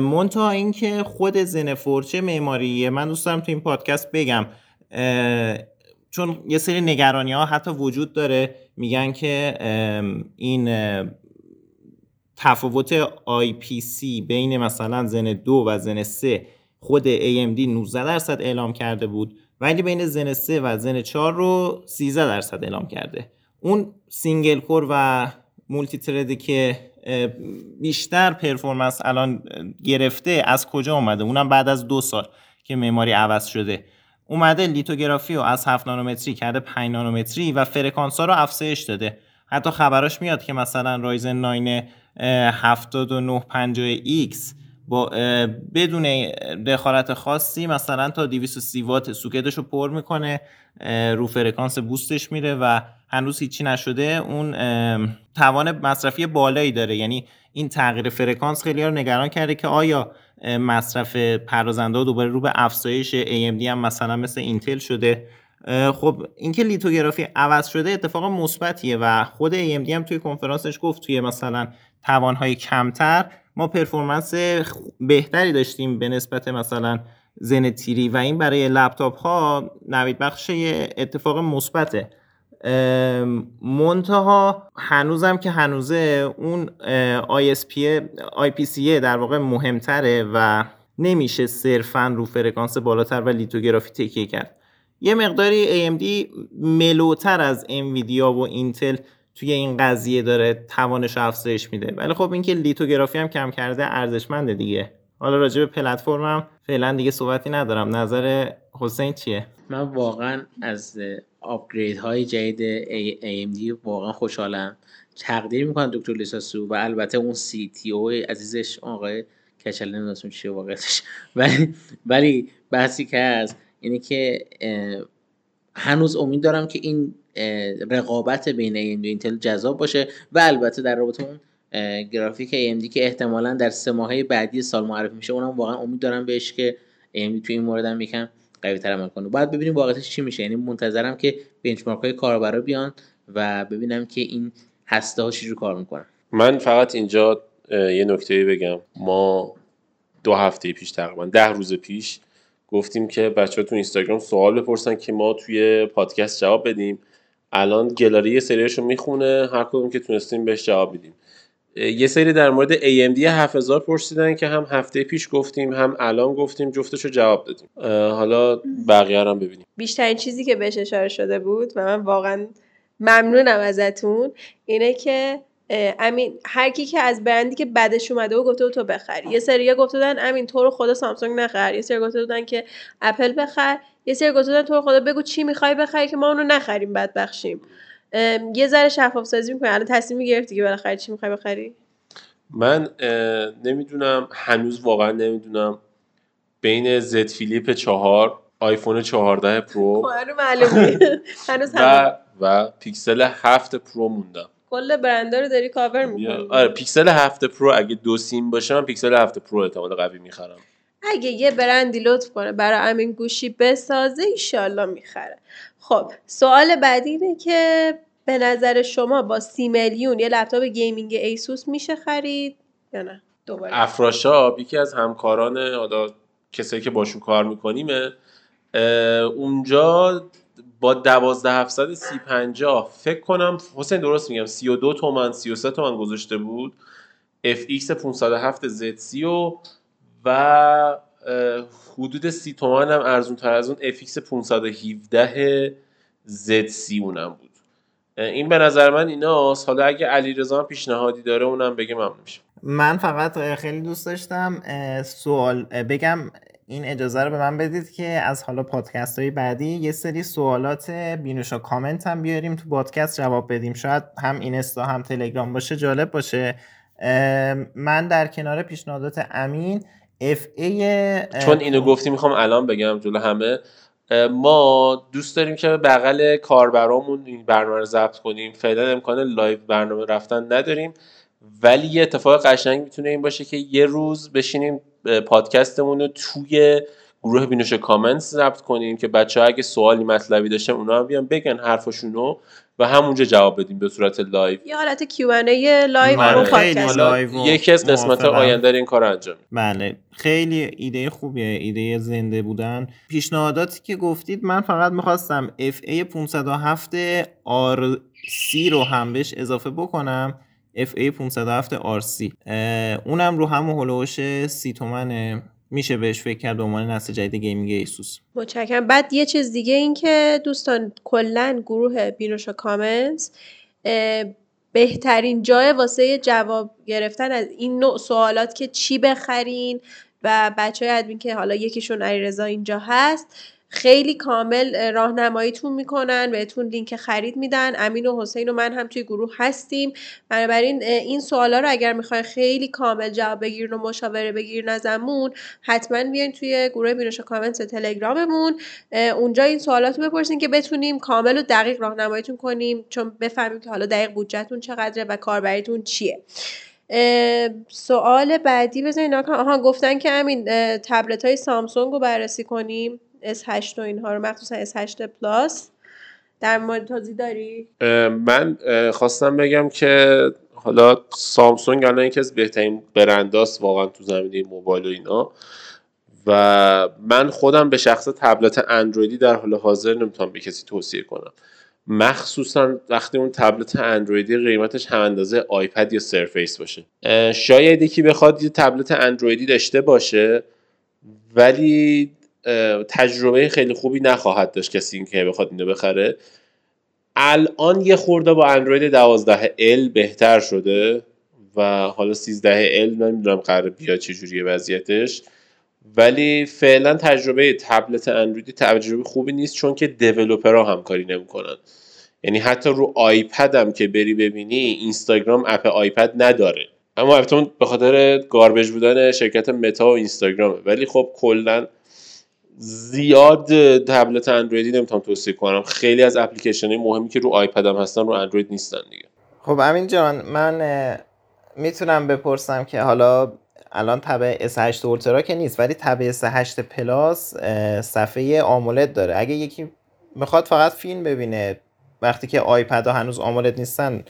مونتا اینکه خود زنفور چه معماریه من دوست دارم تو این پادکست بگم. چون یه سری نگرانی ها حتی وجود داره میگن که این تفاوت IPC بین مثلا زن دو و زن سه خود AMD 19 درصد اعلام کرده بود ولی بین Zen 3 و Zen 4 رو 13 درصد اعلام کرده. اون single core و multi thread ی که بیشتر performance الان گرفته از کجا اومده؟ اونم بعد از دو سال که معماری عوض شده. اومده لیتوگرافی رو از 7 نانومتری کرده 5 نانومتری و فرکانس ها رو افزایش داده. حتی خبراش میاد که مثلا Ryzen 9 7950X با بدون دخالت خاصی مثلا تا 230 وات سوکتش رو پر می‌کنه رو فرکانس boost ش میره و هنوز هیچی نشده. اون توان مصرفی بالایی داره. یعنی این تغییر فرکانس خیلی رو نگران کرده که آیا مصرف پردازنده دوباره رو به افزایش AMD هم مثلا مثل اینتل شده. خب اینکه لیتوگرافی عوض شده اتفاق مثبتیه و خود AMD هم توی کنفرانسش گفت توی مثلا توانهای کمتر ما performance بهتری داشتیم به نسبت مثلا Zen Three و این برای لپتاپ ها نوید بخش اتفاق مثبته. منتها هنوزم که هنوزه اون ISP IPC در واقع مهمتره و نمیشه صرفا رو فرکانس بالاتر و لیتوگرافی تکیه کرد. یه مقداری AMD ملوتر از انویدیا و اینتل توی این قضیه داره توانش افزایش میده. ولی خب اینکه لیتوگرافی هم کم کرده ارزشمنده دیگه. حالا راجع به پلتفرمم فعلا دیگه صحبتی ندارم. نظر حسین چیه؟ من واقعا از آپگرید های جدید AMD واقعا خوشحالم تقدیر می‌کنم دکتر لیساسو و البته اون سی تی او عزیزش آقای کچل نمی‌دونم چیه واقعیتش. ولی ولی بحثی که هست اینه که هنوز امید دارم که این رقابت بین AMD و اینتل جذاب باشه و البته در رابطه اون گرافیک AMD که احتمالا در سه ماهه بعدی سال معرفی میشه اونم واقعا امید دارم بهش که AMD تو این مورد هم یکم قوی تر عمل کنه باید ببینیم واقعیتش چی میشه. یعنی منتظرم که بنچمارک های کاربرا بیان و ببینم که این هسته ها چجور کار می‌کنن. من فقط اینجا یه نکته بگم. ما دو هفته پیش تقریبا ده روز پیش گفتیم که بچه تو اینستاگرام سوال بپرسن که ما توی پادکست جواب بدیم. الان گلاری یه سریاشو می‌خونه. هر کدوم که تونستیم بهش جواب بدیم. یه سری در مورد AMD 7000 پرسیدن که هم هفته پیش گفتیم هم الان گفتیم جفتشو جواب دادیم. حالا بقیه هم ببینیم. بیشترین چیزی که بهش اشاره شده بود و من واقعا ممنونم ازتون اینه که امین هر کی که از برندی که بدش اومده و گفته تو بخر. یه سری گفته بودن امین تو رو خدا سامسونگ نخر. یه سری گفته بودن که اپل بخر. یه سری گفته بودن تو رو خدا بگو چی می‌خوای بخری که ما اونو نخریم بعد بخشیم یه ذره شفاف سازی می‌کنی. الان تصمیم گرفتی که بالاخره چی می‌خوای بخری؟ من نمی‌دونم هنوز واقعا نمی‌دونم. بین Z Flip چهار آیفون 14 پرو. هنوز و و پیکسل 7 پرو موندم. کل برندا رو داری کاور می‌کنی. آره پیکسل 7 پرو اگه دو سیم باشه من پیکسل 7 پرو احتمال قوی می‌خرم. اگه یه برندی لطف کنه برای امین گوشی بسازه ایشالله می‌خره. خب سوال بعدی اینه که به نظر شما با سی میلیون یه لپتاپ gaming ایسوس میشه خرید یا نه؟ دوباره. افراشاب یکی از همکاران حالا کسایی که باشون کار می‌کنیم اونجا با دوازده هفتصد سی پنجاه فکر کنم حسین درست میگم سی و دو تومن سی و سه تومن گذاشته بود X 507 ZC و و حدود سی تومن هم ارزون تر از اون X 517 ZC اونم بود. این به نظر من ایناست. حالا اگه علیرضا هم پیشنهادی داره اونم بگه ممنون میشم. من فقط خیلی دوست داشتم سوال بگم این اجازه رو به من بدید که از حالا پادکست های بعدی یه سری سوالات بینوشا کامنت هم بیاریم تو پادکست جواب بدیم. شاید هم اینستا هم تلگرام باشه جالب باشه. من در کنار پیشنهادات امین اف ای چون اینو گفتی می‌خوام الان بگم جلو همه. ما دوست داریم که بغل کاربرامون این برنامه رو ضبط کنیم. فعلا امکان live برنامه رفتن نداریم. ولی یه اتفاق قشنگ می‌تونه این باشه که یه روز بشینیم پادکستمون رو توی گروه بینوش کامنت ضبط کنیم که بچه ها اگه سوالی مطلبی داشتن اونا هم بیان بگن حرفشونو و همونجا جواب بدیم به صورت live. یه حالت Q&A live من رو خیلی پادکست. یکی از قسمت. آینده این کار انجام میدیم. بله خیلی ایده خوبیه ایده زنده بودن. پیشنهاداتی که گفتید من فقط می‌خواستم FA 507 RC رو هم بهش اضافه بکنم. FA 507 RC اونم رو همون هلوش سی تومنه. میشه بهش فکر کرد به عنوان نسل جدید gaming ایسوس. متشکرم. بعد یه چیز دیگه این که دوستان کلا گروه بینوشا کامنتس اه، بهترین جای واسه جواب گرفتن از این نوع سوالات که چی بخرین و بچه های ادمین که حالا یکیشون علیرضا اینجا هست خیلی کامل اه، راهنماییتون می‌کنن بهتون لینک خرید میدن. امین و حسین و من هم توی گروه هستیم. بنابراین این سوالا رو اگر می‌خواین خیلی کامل جواب بگیرین و مشاوره بگیرین ازمون حتما بیاین توی گروه بینوش کامنت تلگراممون. اونجا این سوالات رو بپرسین که بتونیم کامل و دقیق راهنماییتون کنیم چون بفهمیم که حالا دقیق بودجهتون چقدره و کاربریتون چیه. سوال بعدی بزنین. آها گفتن که همین تبلت های سامسونگ رو بررسی کنیم. S8 و اینها رو مخصوصا S8 پلاس. در مورد توضیح داری؟ من خواستم بگم که حالا سامسونگ الان یکی از بهترین برنداست واقعا تو زمینه موبایل و اینا. و من خودم به شخص تبلت اندرویدی در حال حاضر نمی‌تونم به کسی توصیه کنم. مخصوصا وقتی اون تبلت اندرویدی قیمتش هم اندازه آیپد یا سرفیس باشه. شاید یکی بخواد یه تبلت اندرویدی داشته باشه ولی تجربه خیلی خوبی نخواهد داشت کسی که بخواد اینو بخره. الان یه خورده با اندروید 12 ال بهتر شده و حالا 13 L نمی‌دونم قرار بیاد چجوریه وضعیتش. ولی فعلا تجربه تبلت اندرویدی تجربه خوبی نیست چون که developer ها همکاری نمی‌کنن. یعنی حتی رو آیپد هم که بری ببینی اینستاگرام app آیپد نداره. اما البته به خاطر garbage بودن شرکت متا و اینستاگرامه. ولی خب کلا زیاد تبلت اندرویدی نمی‌تونم توصیه کنم. خیلی از اپلیکیشن های مهمی که رو آیپد هم هستن رو اندروید نیستن دیگه. خب امین جان من می‌تونم بپرسم که حالا الان تب S8 اولترا که نیست ولی تب S8 پلاس صفحه آمولد داره. اگه یکی می‌خواد فقط فیلم ببینه وقتی که آیپد ها هنوز آمولد نیستن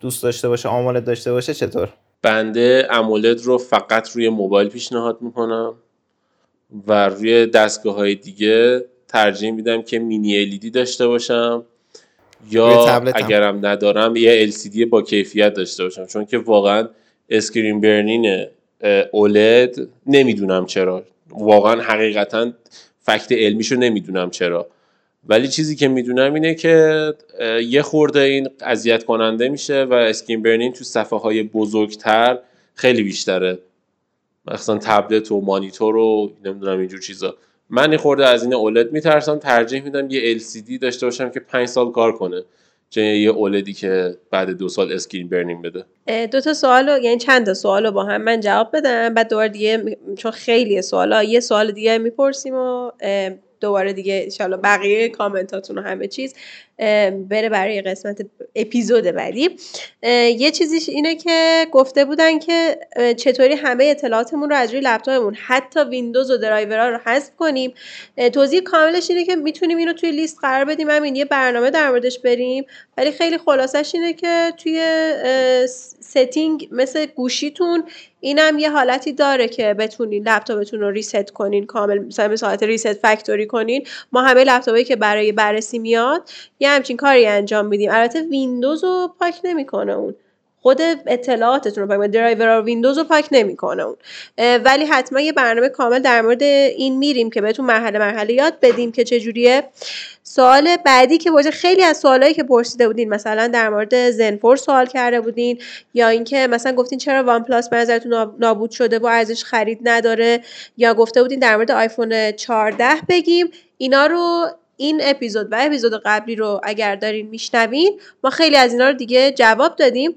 دوست داشته باشه آمولد داشته باشه چطور؟ بنده امولد رو فقط روی موبایل پیشنهاد می‌کنم. و روی دستگاه های دیگه ترجیح میدم که مینی LED داشته باشم. یا. اگرم ندارم یه LCD با کیفیت داشته باشم. چون که واقعا screen burn-in OLED نمی‌دونم چرا. واقعا حقیقتا fact علمیشو نمی‌دونم چرا. ولی چیزی که می‌دونم اینه که یه خورده این اذیت کننده میشه و screen burn-in تو صفحه های بزرگتر خیلی بیشتره. مثلا تبلت و مانیتور و نمی‌دونم اینجور چیزا. من یه خورده از این OLED میترسم ترجیح میدم یه LCD داشته باشم که پنج سال کار کنه. چه یه OLED ی که بعد دو سال screen burning بده. دو تا سوال رو- یعنی چند تا سوال رو با هم من جواب بدم. بعد دوباره دیگه چون خیلی سوالا یه سوال دیگه می‌پرسیم و دوباره دیگه انشالله بقیه کامنتاتون و همه چیز. بره برای قسمت اپیزود بعدی. یه چیزیش اینه که گفته بودن که چطوری همه اطلاعاتمون رو از روی لپتاپمون حتی ویندوز و درایورها رو حذف کنیم. توضیح کاملش اینه که می‌تونیم اینو توی لیست قرار بدیم. همین یه برنامه در موردش بریم ولی خیلی خلاصش اینه که توی setting مثل گوشیتون اینم یه حالتی داره که بتونین لپتاپتون رو reset کنین. کامل مثلا به صورت reset factory کنین. ما همه لپتاپی که برای بررسی میاد یه همچین کاری انجام میدیم. البته ویندوز رو پاک نمی‌کنه اون. خود اطلاعاتتون رو پاک درایور ویندوز رو پاک نمی‌کنه اون. ولی حتما یه برنامه کامل در مورد این میریم که بهتون مرحله مرحله یاد بدیم که چجوریه. سوال بعدی که باشه خیلی از سوالایی که پرسیده بودین مثلا در مورد زنفون سوال کرده بودین یا اینکه مثلا گفتین چرا وان پلاس به نظرتون نابود شده و ارزش خرید نداره یا گفته بودین در مورد آیفون 14 بگیم. اینا رو این اپیزود و اپیزود قبلی رو اگر دارین میشنوین ما خیلی از اینا رو دیگه جواب دادیم.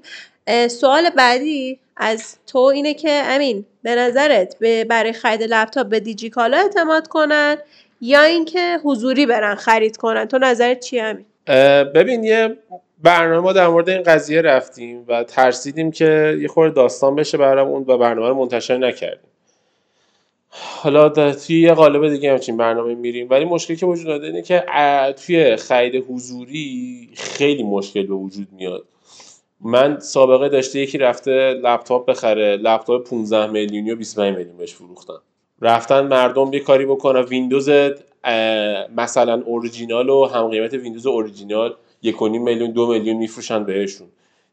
سوال بعدی از تو اینه که امین به نظرت به برای خرید لپتاپ به دیجیکالا اعتماد کنن یا اینکه حضوری برن خرید کنن؟ تو نظرت چی همین ببین یه برنامه در مورد این قضیه رفتیم و ترسیدیم که یه خورده داستان بشه برامون و برنامه رو منتشر نکردیم. حالا توی یه قالب دیگه همچین برنامه میریم. ولی مشکلی که وجود داره اینه که توی خرید حضوری خیلی مشکل به وجود میاد. من سابقه داشته یکی رفته لپتاپ بخره لپتاپ 15 میلیونی و 25 میلیون بهش فروختن رفتن مردم یه کاری بکنن ویندوز مثلا اورجینال و هم قیمت ویندوز اورجینال یک میلیون دو میلیون میفروشن بهشون.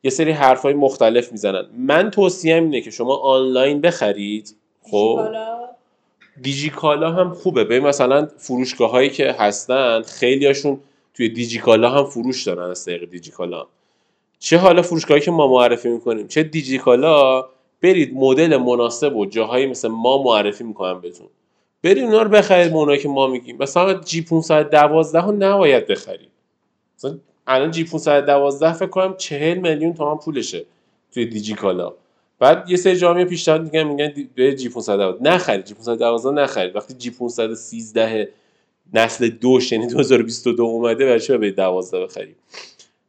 یه سری حرفای مختلف می‌زنن. من توصیه اینه که شما آنلاین بخرید. خب؟ دیجیکالا هم خوبه. به مثلا فروشگاه هایی که هستن خیلیاشون توی دیجیکالا هم فروش دارن از طریق دیجیکالا. چه حالا فروشگاهی که ما معرفی می‌کنیم؟ چه دیجیکالا؟ برید مدل مناسب و جاهایی مثل ما معرفی می‌کنم بهتون. برید اونا رو بخرید اونایی که ما میگیم. مثلا جی 512 رو نباید بخرید. مثلا الان جی 512 فکر کنم 40 میلیون تومان پولشه توی دیجیکالا. بعد یه سری جامعه پیشنهاد میگن میگن به جی 512 نخرید جی 512 نخرید. وقتی جی 513 نسل دوش یعنی 2022 اومده برای چه به 12 بخرید؟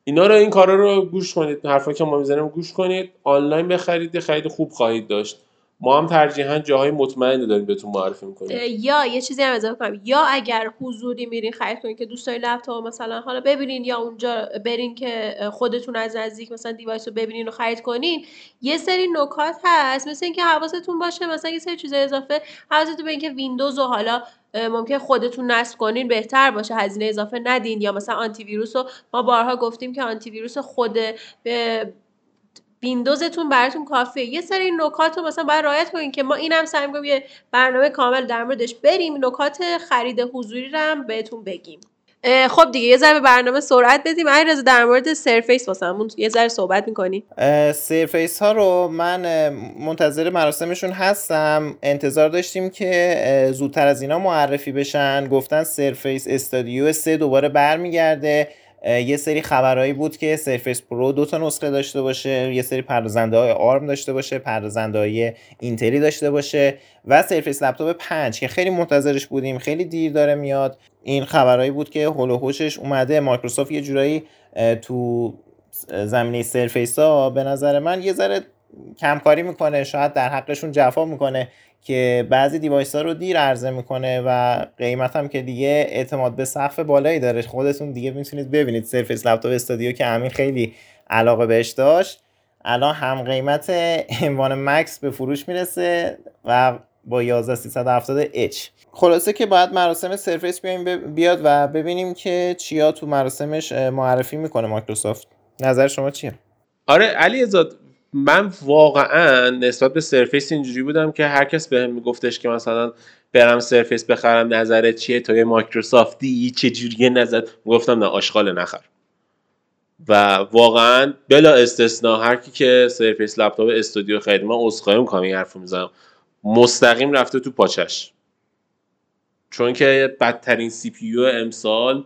اینا رو این کارا رو گوش کنید. حرفا که ما می‌زنیم گوش کنید. آنلاین بخرید خرید خوب خواهید داشت. ما هم ترجیحا جاهای مطمئن داریم بهتون معرفی می‌کنیم. یا یه چیزی هم اضافه کنم. یا اگر حضوری میرین خرید کنین که دوست دارین لپتاپ مثلا حالا ببینین یا اونجا برین که خودتون از نزدیک مثلا دیوایس رو ببینین و خرید کنین یه سری نکات هست. مثل اینکه حواستون باشه مثلا یه سری چیز اضافه. حواستون به اینکه ویندوز و حالا ممکن خودتون نصب کنین بهتر باشه. هزینه اضافه ندین. یا مثلا آنتی ویروس رو ما بارها گفتیم که آنتی ویروس خود ویندوزتون براتون کافیه. یه سری نکات رو مثلا باید رعایت کنین که ما اینم سعی می‌کنیم یه برنامه کامل در موردش بریم نکات خرید حضوری رو هم بهتون بگیم. خب دیگه یه ذره برنامه سرعت بدیم. رضا در مورد سرفیس واسمون یه ذره صحبت می‌کنی؟ سرفیس ها رو من منتظر مراسمشون هستم. انتظار داشتیم که زودتر از اینا معرفی بشن. گفتن سرفیس استادیو سه دوباره برمیگرده. یه سری خبرهایی بود که سرفیس پرو دو تا نسخه داشته باشه یه سری پردازنده های ARM داشته باشه پردازنده های اینتلی داشته باشه و سرفیس لپتاپ 5 که خیلی منتظرش بودیم خیلی دیر داره میاد. این خبرهایی بود که حول و حوشش اومده. مایکروسافت یه جورایی تو زمینه سرفیس ها به نظر من یه ذره کمکاری می‌کنه شاید در حقشون جفا می‌کنه که بعضی device ها رو دیر عرضه می‌کنه و قیمت هم که دیگه اعتماد به سقف بالایی داره. خودتون دیگه می‌تونید ببینید سرفیس لپتاپ استودیو که همین خیلی علاقه بهش داشت. الان هم قیمت M1 Max به فروش می‌رسه و با 11370 H خلاصه که باید مراسم سرفیس بیایم بیاد و ببینیم که چیا تو مراسمش معرفی می‌کنه مایکروسافت. نظر شما چیه؟ آره علی ازاد من واقعا نسبت به سرفیس اینجوری بودم که هر کس بهم میگفتش که مثلا برم سرفیس بخرم نظرت چیه تو یه مایکروسافتی چه جوریه نظر. گفتم نه آشغال نخر. و واقعا بلا استثنا هر کی که سرفیس لپتاپ استودیو خرید من عذرخواهی می‌کنم این حرفو می‌زنم. مستقیم رفته تو پاچش. چون که بدترین CPU امسال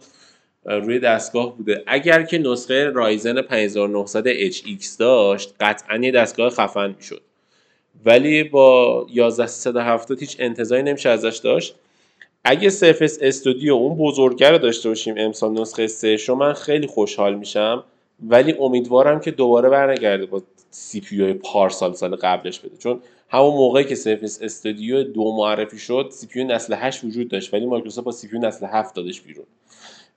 روی دستگاه بوده. اگر که نسخه رایزن 5900 HX داشت قطعا یه دستگاه خفن می‌شد ولی با 11370 هیچ انتظاری نمیشه ازش داشت. اگه سرفیس استودیو اون بزرگه رو داشته باشیم امسال نسخه سه شو من خیلی خوشحال میشم. ولی امیدوارم که دوباره برنگرده با CPU پارسال سال قبلش بده. چون همون موقعی که سرفیس استودیو دو معرفی شد CPU نسل 8 وجود داشت ولی مایکروسافت با CPU نسل 7 دادش بیرون.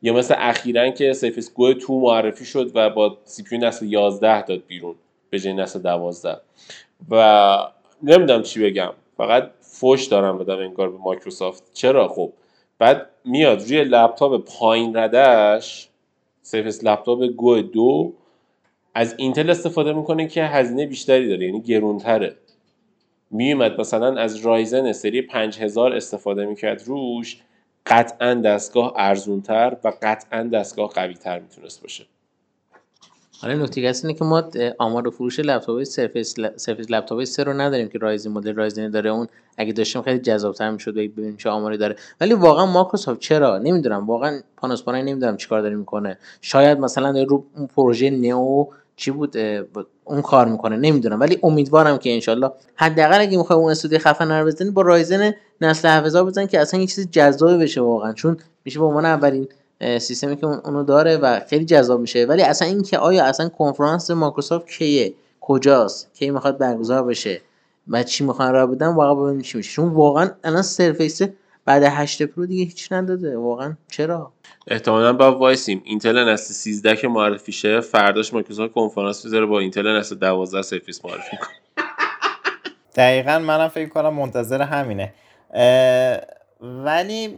یا مثل اخیرا که سرفیس گو تو معرفی شد و با CPU نسل 11 داد بیرون به جای نسل 12 و نمی‌دونم چی بگم. فقط فوش دارم بدم انگار به مایکروسافت. چرا؟ خب بعد میاد روی لپتاپ پایین رده‌ش سرفیس لپتاپ گو دو از اینتل استفاده می‌کنه که هزینه بیشتری داره یعنی گرونتره. میومد مثلا از رایزن سری 5000 استفاده می‌کرد روش. قطعا دستگاه ارزونتر و قطعا دستگاه قویتر می‌تونست باشه. حالا نکته اینه که ما آمار فروش لپتاپ سرفیس سرفیس لپتاپ سه رو نداریم که رایزن مدل رایزن داره. اون اگه داشتیم خیلی جذاب‌تر می‌شد ببینیم چه آماری داره. ولی واقعا مایکروسافت چرا؟ نمی‌دونم. واقعا پانوس پانای نمی‌دونم چیکار داره می‌کنه. شاید مثلا رو پروژه نئو چی بود؟ اون کار می‌کنه نمی‌دونم. ولی امیدوارم که انشالله حداقل اگه می‌خوای اون استودیو خفن رو بزنی با رایزن نسل 7000 بزن که اصلا یه چیز جذابی بشه واقعا. چون میشه به عنوان اولین سیستمی که اونو داره و خیلی جذاب میشه. ولی اصلا این که آیا اصلا کنفرانس مایکروسافت کیه؟ کجاست؟ کی می‌خواد برگزار بشه؟ و چی می‌خوان ارائه بدن؟ واقعا ببینیم چی میشه. چون واقعا الان سرفیس بعد 8 پرو دیگه هیچ نداده. واقعا چرا؟ احتمالا باید وایسیم. اینتل نسل 13 که معرفی شه فرداش مایکروسافت کنفرانس می‌ذاره با اینتل نسل 12 سرفیس معرفی کنه. دقیقا منم فکر کنم منتظر همینه. ولی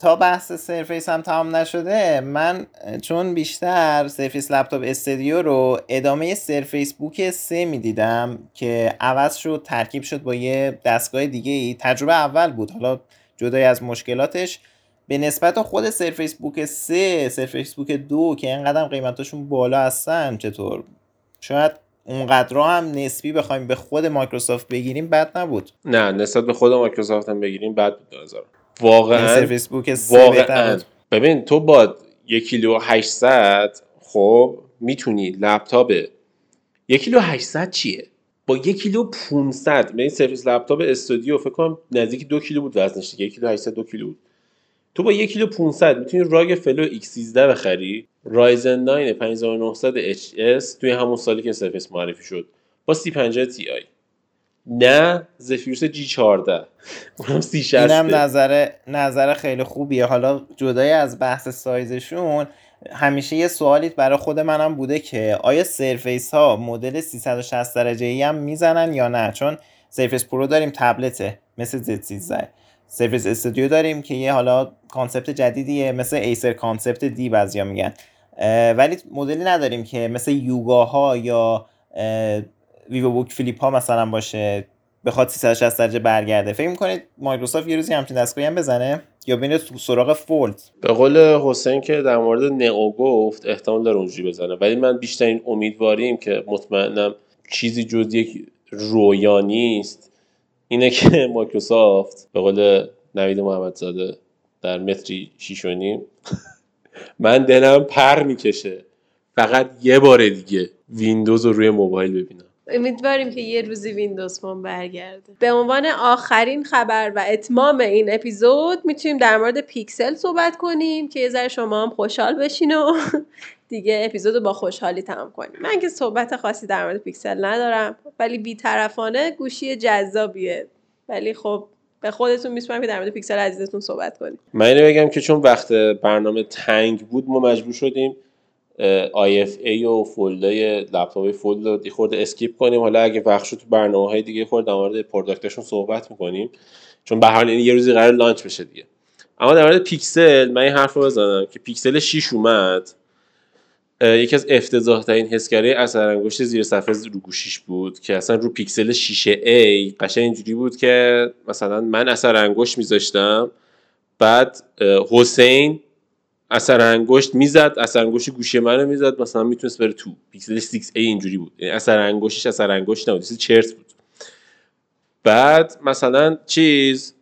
تا بحث سرفیس هم تمام نشده من چون بیشتر سرفیس لپتاپ استودیو رو ادامه سرفیس بوک 3 می‌دیدم که عوض شد ترکیب شد با یه دستگاه دیگه ای تجربه اول بود. حالا جدای از مشکلاتش. به نسبت خود سرفیس بوک 3 سرفیس بوک 2 که اینقدر قیمتاشون بالا هستن چطور؟ شاید اونقدر هم نسبی بخوایم به خود مایکروسافت بگیریم بد نبود. نه نسبت به خود مایکروسافت هم بگیریم بد بود نظرم. واقعا سرفیس بوک واقعا. ببین تو با یک کیلو 800 خب می‌تونی لپتاپ یک کیلو 800 چیه؟ با یک کیلو 500 به این سرفیس لپتاپ استودیو فکر کنم نزدیک دو کیلو بود وزنش دیگه یک کیلو 800 دو کیلو بود. تو با یک کیلو 500 می‌تونی راگ فلو X13 بخری؟ رایزن 9 5900 HS توی همون سالی که سرفیس معرفی شد. با 3050 Ti نه Zephyrus G14 اونم سی اینم نظر نظر خیلی خوبیه. حالا جدای از بحث سایزشون همیشه یه سوالی برای خود منم بوده که آیا Surface ها مدل 360 درجه ای هم می‌زنن یا نه؟ چون Surface Pro داریم تبلته مثل Z13 Surface Studio داریم که یه حالا concept جدیدیه مثل Acer ConceptD بعضیا میگن. ولی مدلی نداریم که مثل Yoga ها یا VivoBook Flip ها مثلا باشه بخواد 360 درجه برگرده. فکر می‌کنید مایکروسافت یه روزی همچین دستگاهی هم بزنه؟ یا برن سراغ fold به قول حسین که در مورد Neo گفت احتمال داره اونجوری بزنه. ولی من بیشترین امیدواریم که مطمئنم چیزی جز یک رویا نیست. اینه که مایکروسافت به قول نوید محمدزاده در متری شیش و نیم من دلم پر می‌کشه. فقط یه بار دیگه ویندوز رو روی موبایل ببینم. امیدواریم که یه روزی Windows Phone برگرده. به عنوان آخرین خبر و اتمام این اپیزود می‌تونیم در مورد پیکسل صحبت کنیم که یه ذره شما هم خوشحال بشین و دیگه اپیزود با خوشحالی تمام کنیم. من که صحبت خاصی در مورد پیکسل ندارم ولی بیطرفانه گوشی جذابیه. ولی خب به خودتون میسپارم که در مورد پیکسل عزیزتون صحبت کنیم. من اینو بگم که چون وقت برنامه تنگ بود ما مجبور شدیم ای و fold ای لپتاپ fold رو خورده skip کنیم. حالا اگه وقت شد تو برنامه های دیگه خورد در مورد product شون صحبت می‌کنیم. چون به هر یه روزی قرار launch بشه دیگه. اما در مورد پیکسل من این حرف رو بزنم که پیکسل 6 اومد. یکی از افتضاح ترین حسگره اثر انگشت زیر صفحه رو گوشیش بود که اصلا رو Pixel 6a قشنگ اینجوری بود که مثلا من اثر انگشت میذاشتم بعد حسین اثر انگشت می‌زد اثر انگشت گوشی منو می‌زد مثلا می‌تونست بره تو پیکسل 6 a اینجوری بود. یعنی اثر انگشتش اثر انگشت نبود چرت بود. بعد مثلا چیز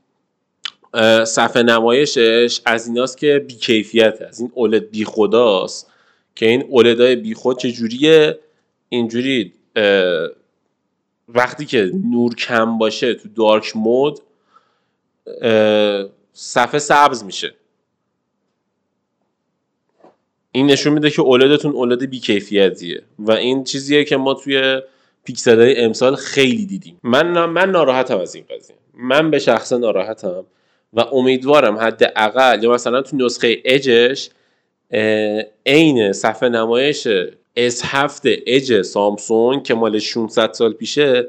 صفحه نمایشش از ایناست که بیکیفیت از این اولد بی خداست که این اولدای بی خود چجوریه؟ اینجوری وقتی که نور کم باشه تو دارک مود صفحه سبز میشه. این نشون میده که اولادتون اولاد بیکیفیتیه. و این چیزیه که ما توی پیکسل امسال خیلی دیدیم. من من ناراحتم از این قضیه. من به شخص ناراحتم و امیدوارم حداقل یا مثلا تو نسخه اجش عین صفحه نمایش اس 7 اج سامسونگ که مال 600 سال پیشه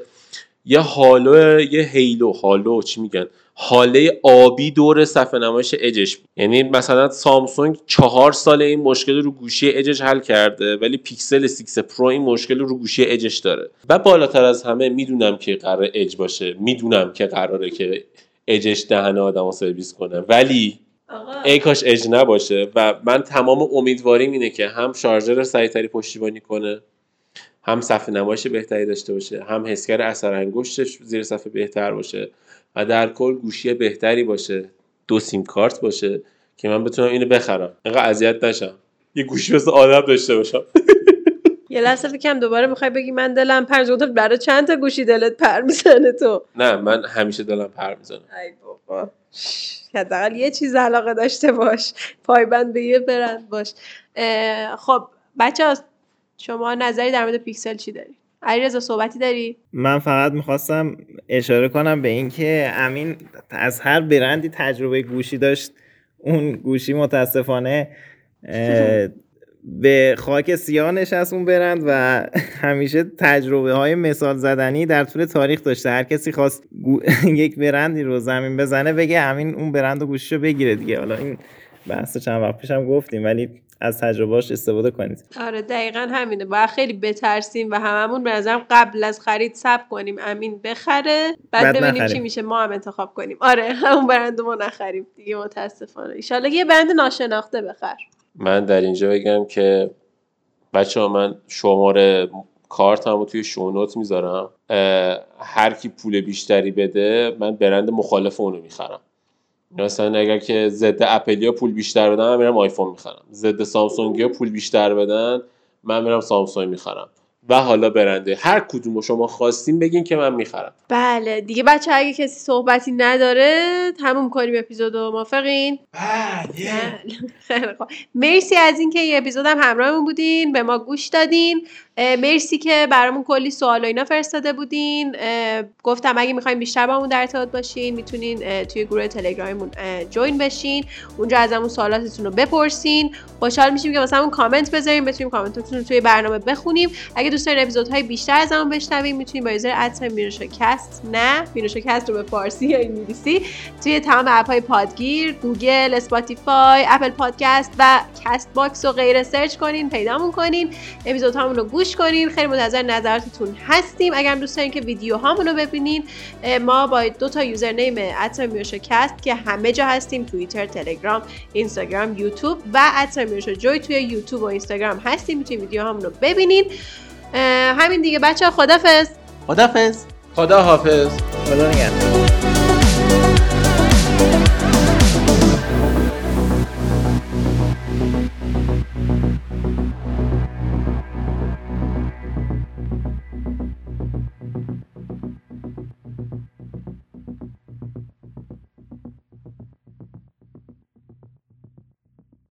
یه halo یه halo. halo چی میگن؟ حاله آبی دور صفحه نمایش اجش. بود یعنی مثلا Samsung چهار سال این مشکل رو گوشی اجش حل کرده ولی پیکسل 6 Pro این مشکل رو گوشی اجش داره. و بالاتر از همه می‌دونم که قرار اج باشه. می‌دونم که قراره که اجش دهن آدم سرویس کنه. ولی ای کاش اج نباشه و من تمام امیدواریم اینه که هم شارژر سریعتری پشتیبانی کنه. هم صفحه نمایش بهتری داشته باشه هم حسگر اثر انگشتش زیر صفحه بهتر باشه و در کل گوشی بهتری باشه. دو سیم کارت باشه که من بتونم اینو بخرم. اینقدر اذیت نشم. یه گوشی مثل آدم داشته باشم. یه لحظه فکرم دوباره می‌خوای بگی من دلم پر گفتم برای چند تا گوشی دلت پر می‌زنه تو؟ نه من همیشه دلم پر می‌زنه. ای بابا. حداقل یه چیز علاقه داشته باش. پایبند به یه برند باش. خب بچه شما نظری در مورد پیکسل چی داری؟ علیرضا صحبتی داری؟ من فقط می‌خواستم اشاره کنم به اینکه امین از هر برندی تجربه گوشی داشت اون گوشی متاسفانه به خاک سیاه نشست اون برند و همیشه تجربه های مثال زدنی در طول تاریخ داشته. هر کسی خواست یک برندی رو زمین بزنه بگه همین اون برند و گوشی رو بگیره دیگه. حالا این بحث چند وقت پیشم گفتیم ولی از تجربهاش استفاده کنید. آره دقیقا همینه. باید خیلی بترسیم و هممون به نظرم قبل از خرید سب کنیم. امین بخره بعد, ببینیم چی میشه. ما هم انتخاب کنیم. آره همون برند ما نخریم دیگه متاسفانه. ایشالله یه برند ناشناخته بخر. من در اینجا بگم که بچه ها من شماره کارت هم توی شونوت می‌ذارم. هر کی پول بیشتری بده من برند مخالف اونو می‌خرم. مثلا اگر که ضد اپلیا پول بیشتر بدن من میرم آیفون می‌خرم. ضد سامسونگیا پول بیشتر بدن من میرم سامسونگ می‌خرم. و حالا برنده. هر کدوم شما خواستیم بگین که من می‌خرم. بله. دیگه بچه اگه کسی صحبتی نداره تموم کنیم اپیزودو موافقین؟ بله. خیلی مرسی از اینکه یه اپیزود هم همراهمون بودین. به ما گوش دادین. مرسی که برامون کلی سوال و اینا فرستاده بودین. گفتم اگه می‌خوایم بیشتر باهامون در ارتباط باشین می‌تونین توی گروه تلگراممون join بشین. اونجا ازمون سوالاتتون رو بپرسین. خوشحال میشیم که واسمون کامنت بذارین. بتونیم کامنتاتون رو توی برنامه بخونیم. اگه دوست دارین اپیزودهای بیشتر ازمون بشنوین می‌تونین با user at sign مینوشاکست نه مینوشاکست رو به فارسی یا انگلیسی توی تمام اپ های پادگیر Google Spotify Apple Podcast و Castbox و غیره search کنین پیدامون کنین. اپیزودهامون رو کنین. خیلی منتظر نظراتتون هستیم. اگر دوست دارین که ویدیو رو ببینین ما با دو تا username at sign مینوشاکست که همه جا هستیم توییتر تلگرام اینستاگرام یوتیوب و at sign جوی توی یوتیوب و اینستاگرام هستیم. می‌تونین ویدیو هامون رو ببینین همین دیگه بچه خدافز خدافز خدا حافظ خدا نگهدار.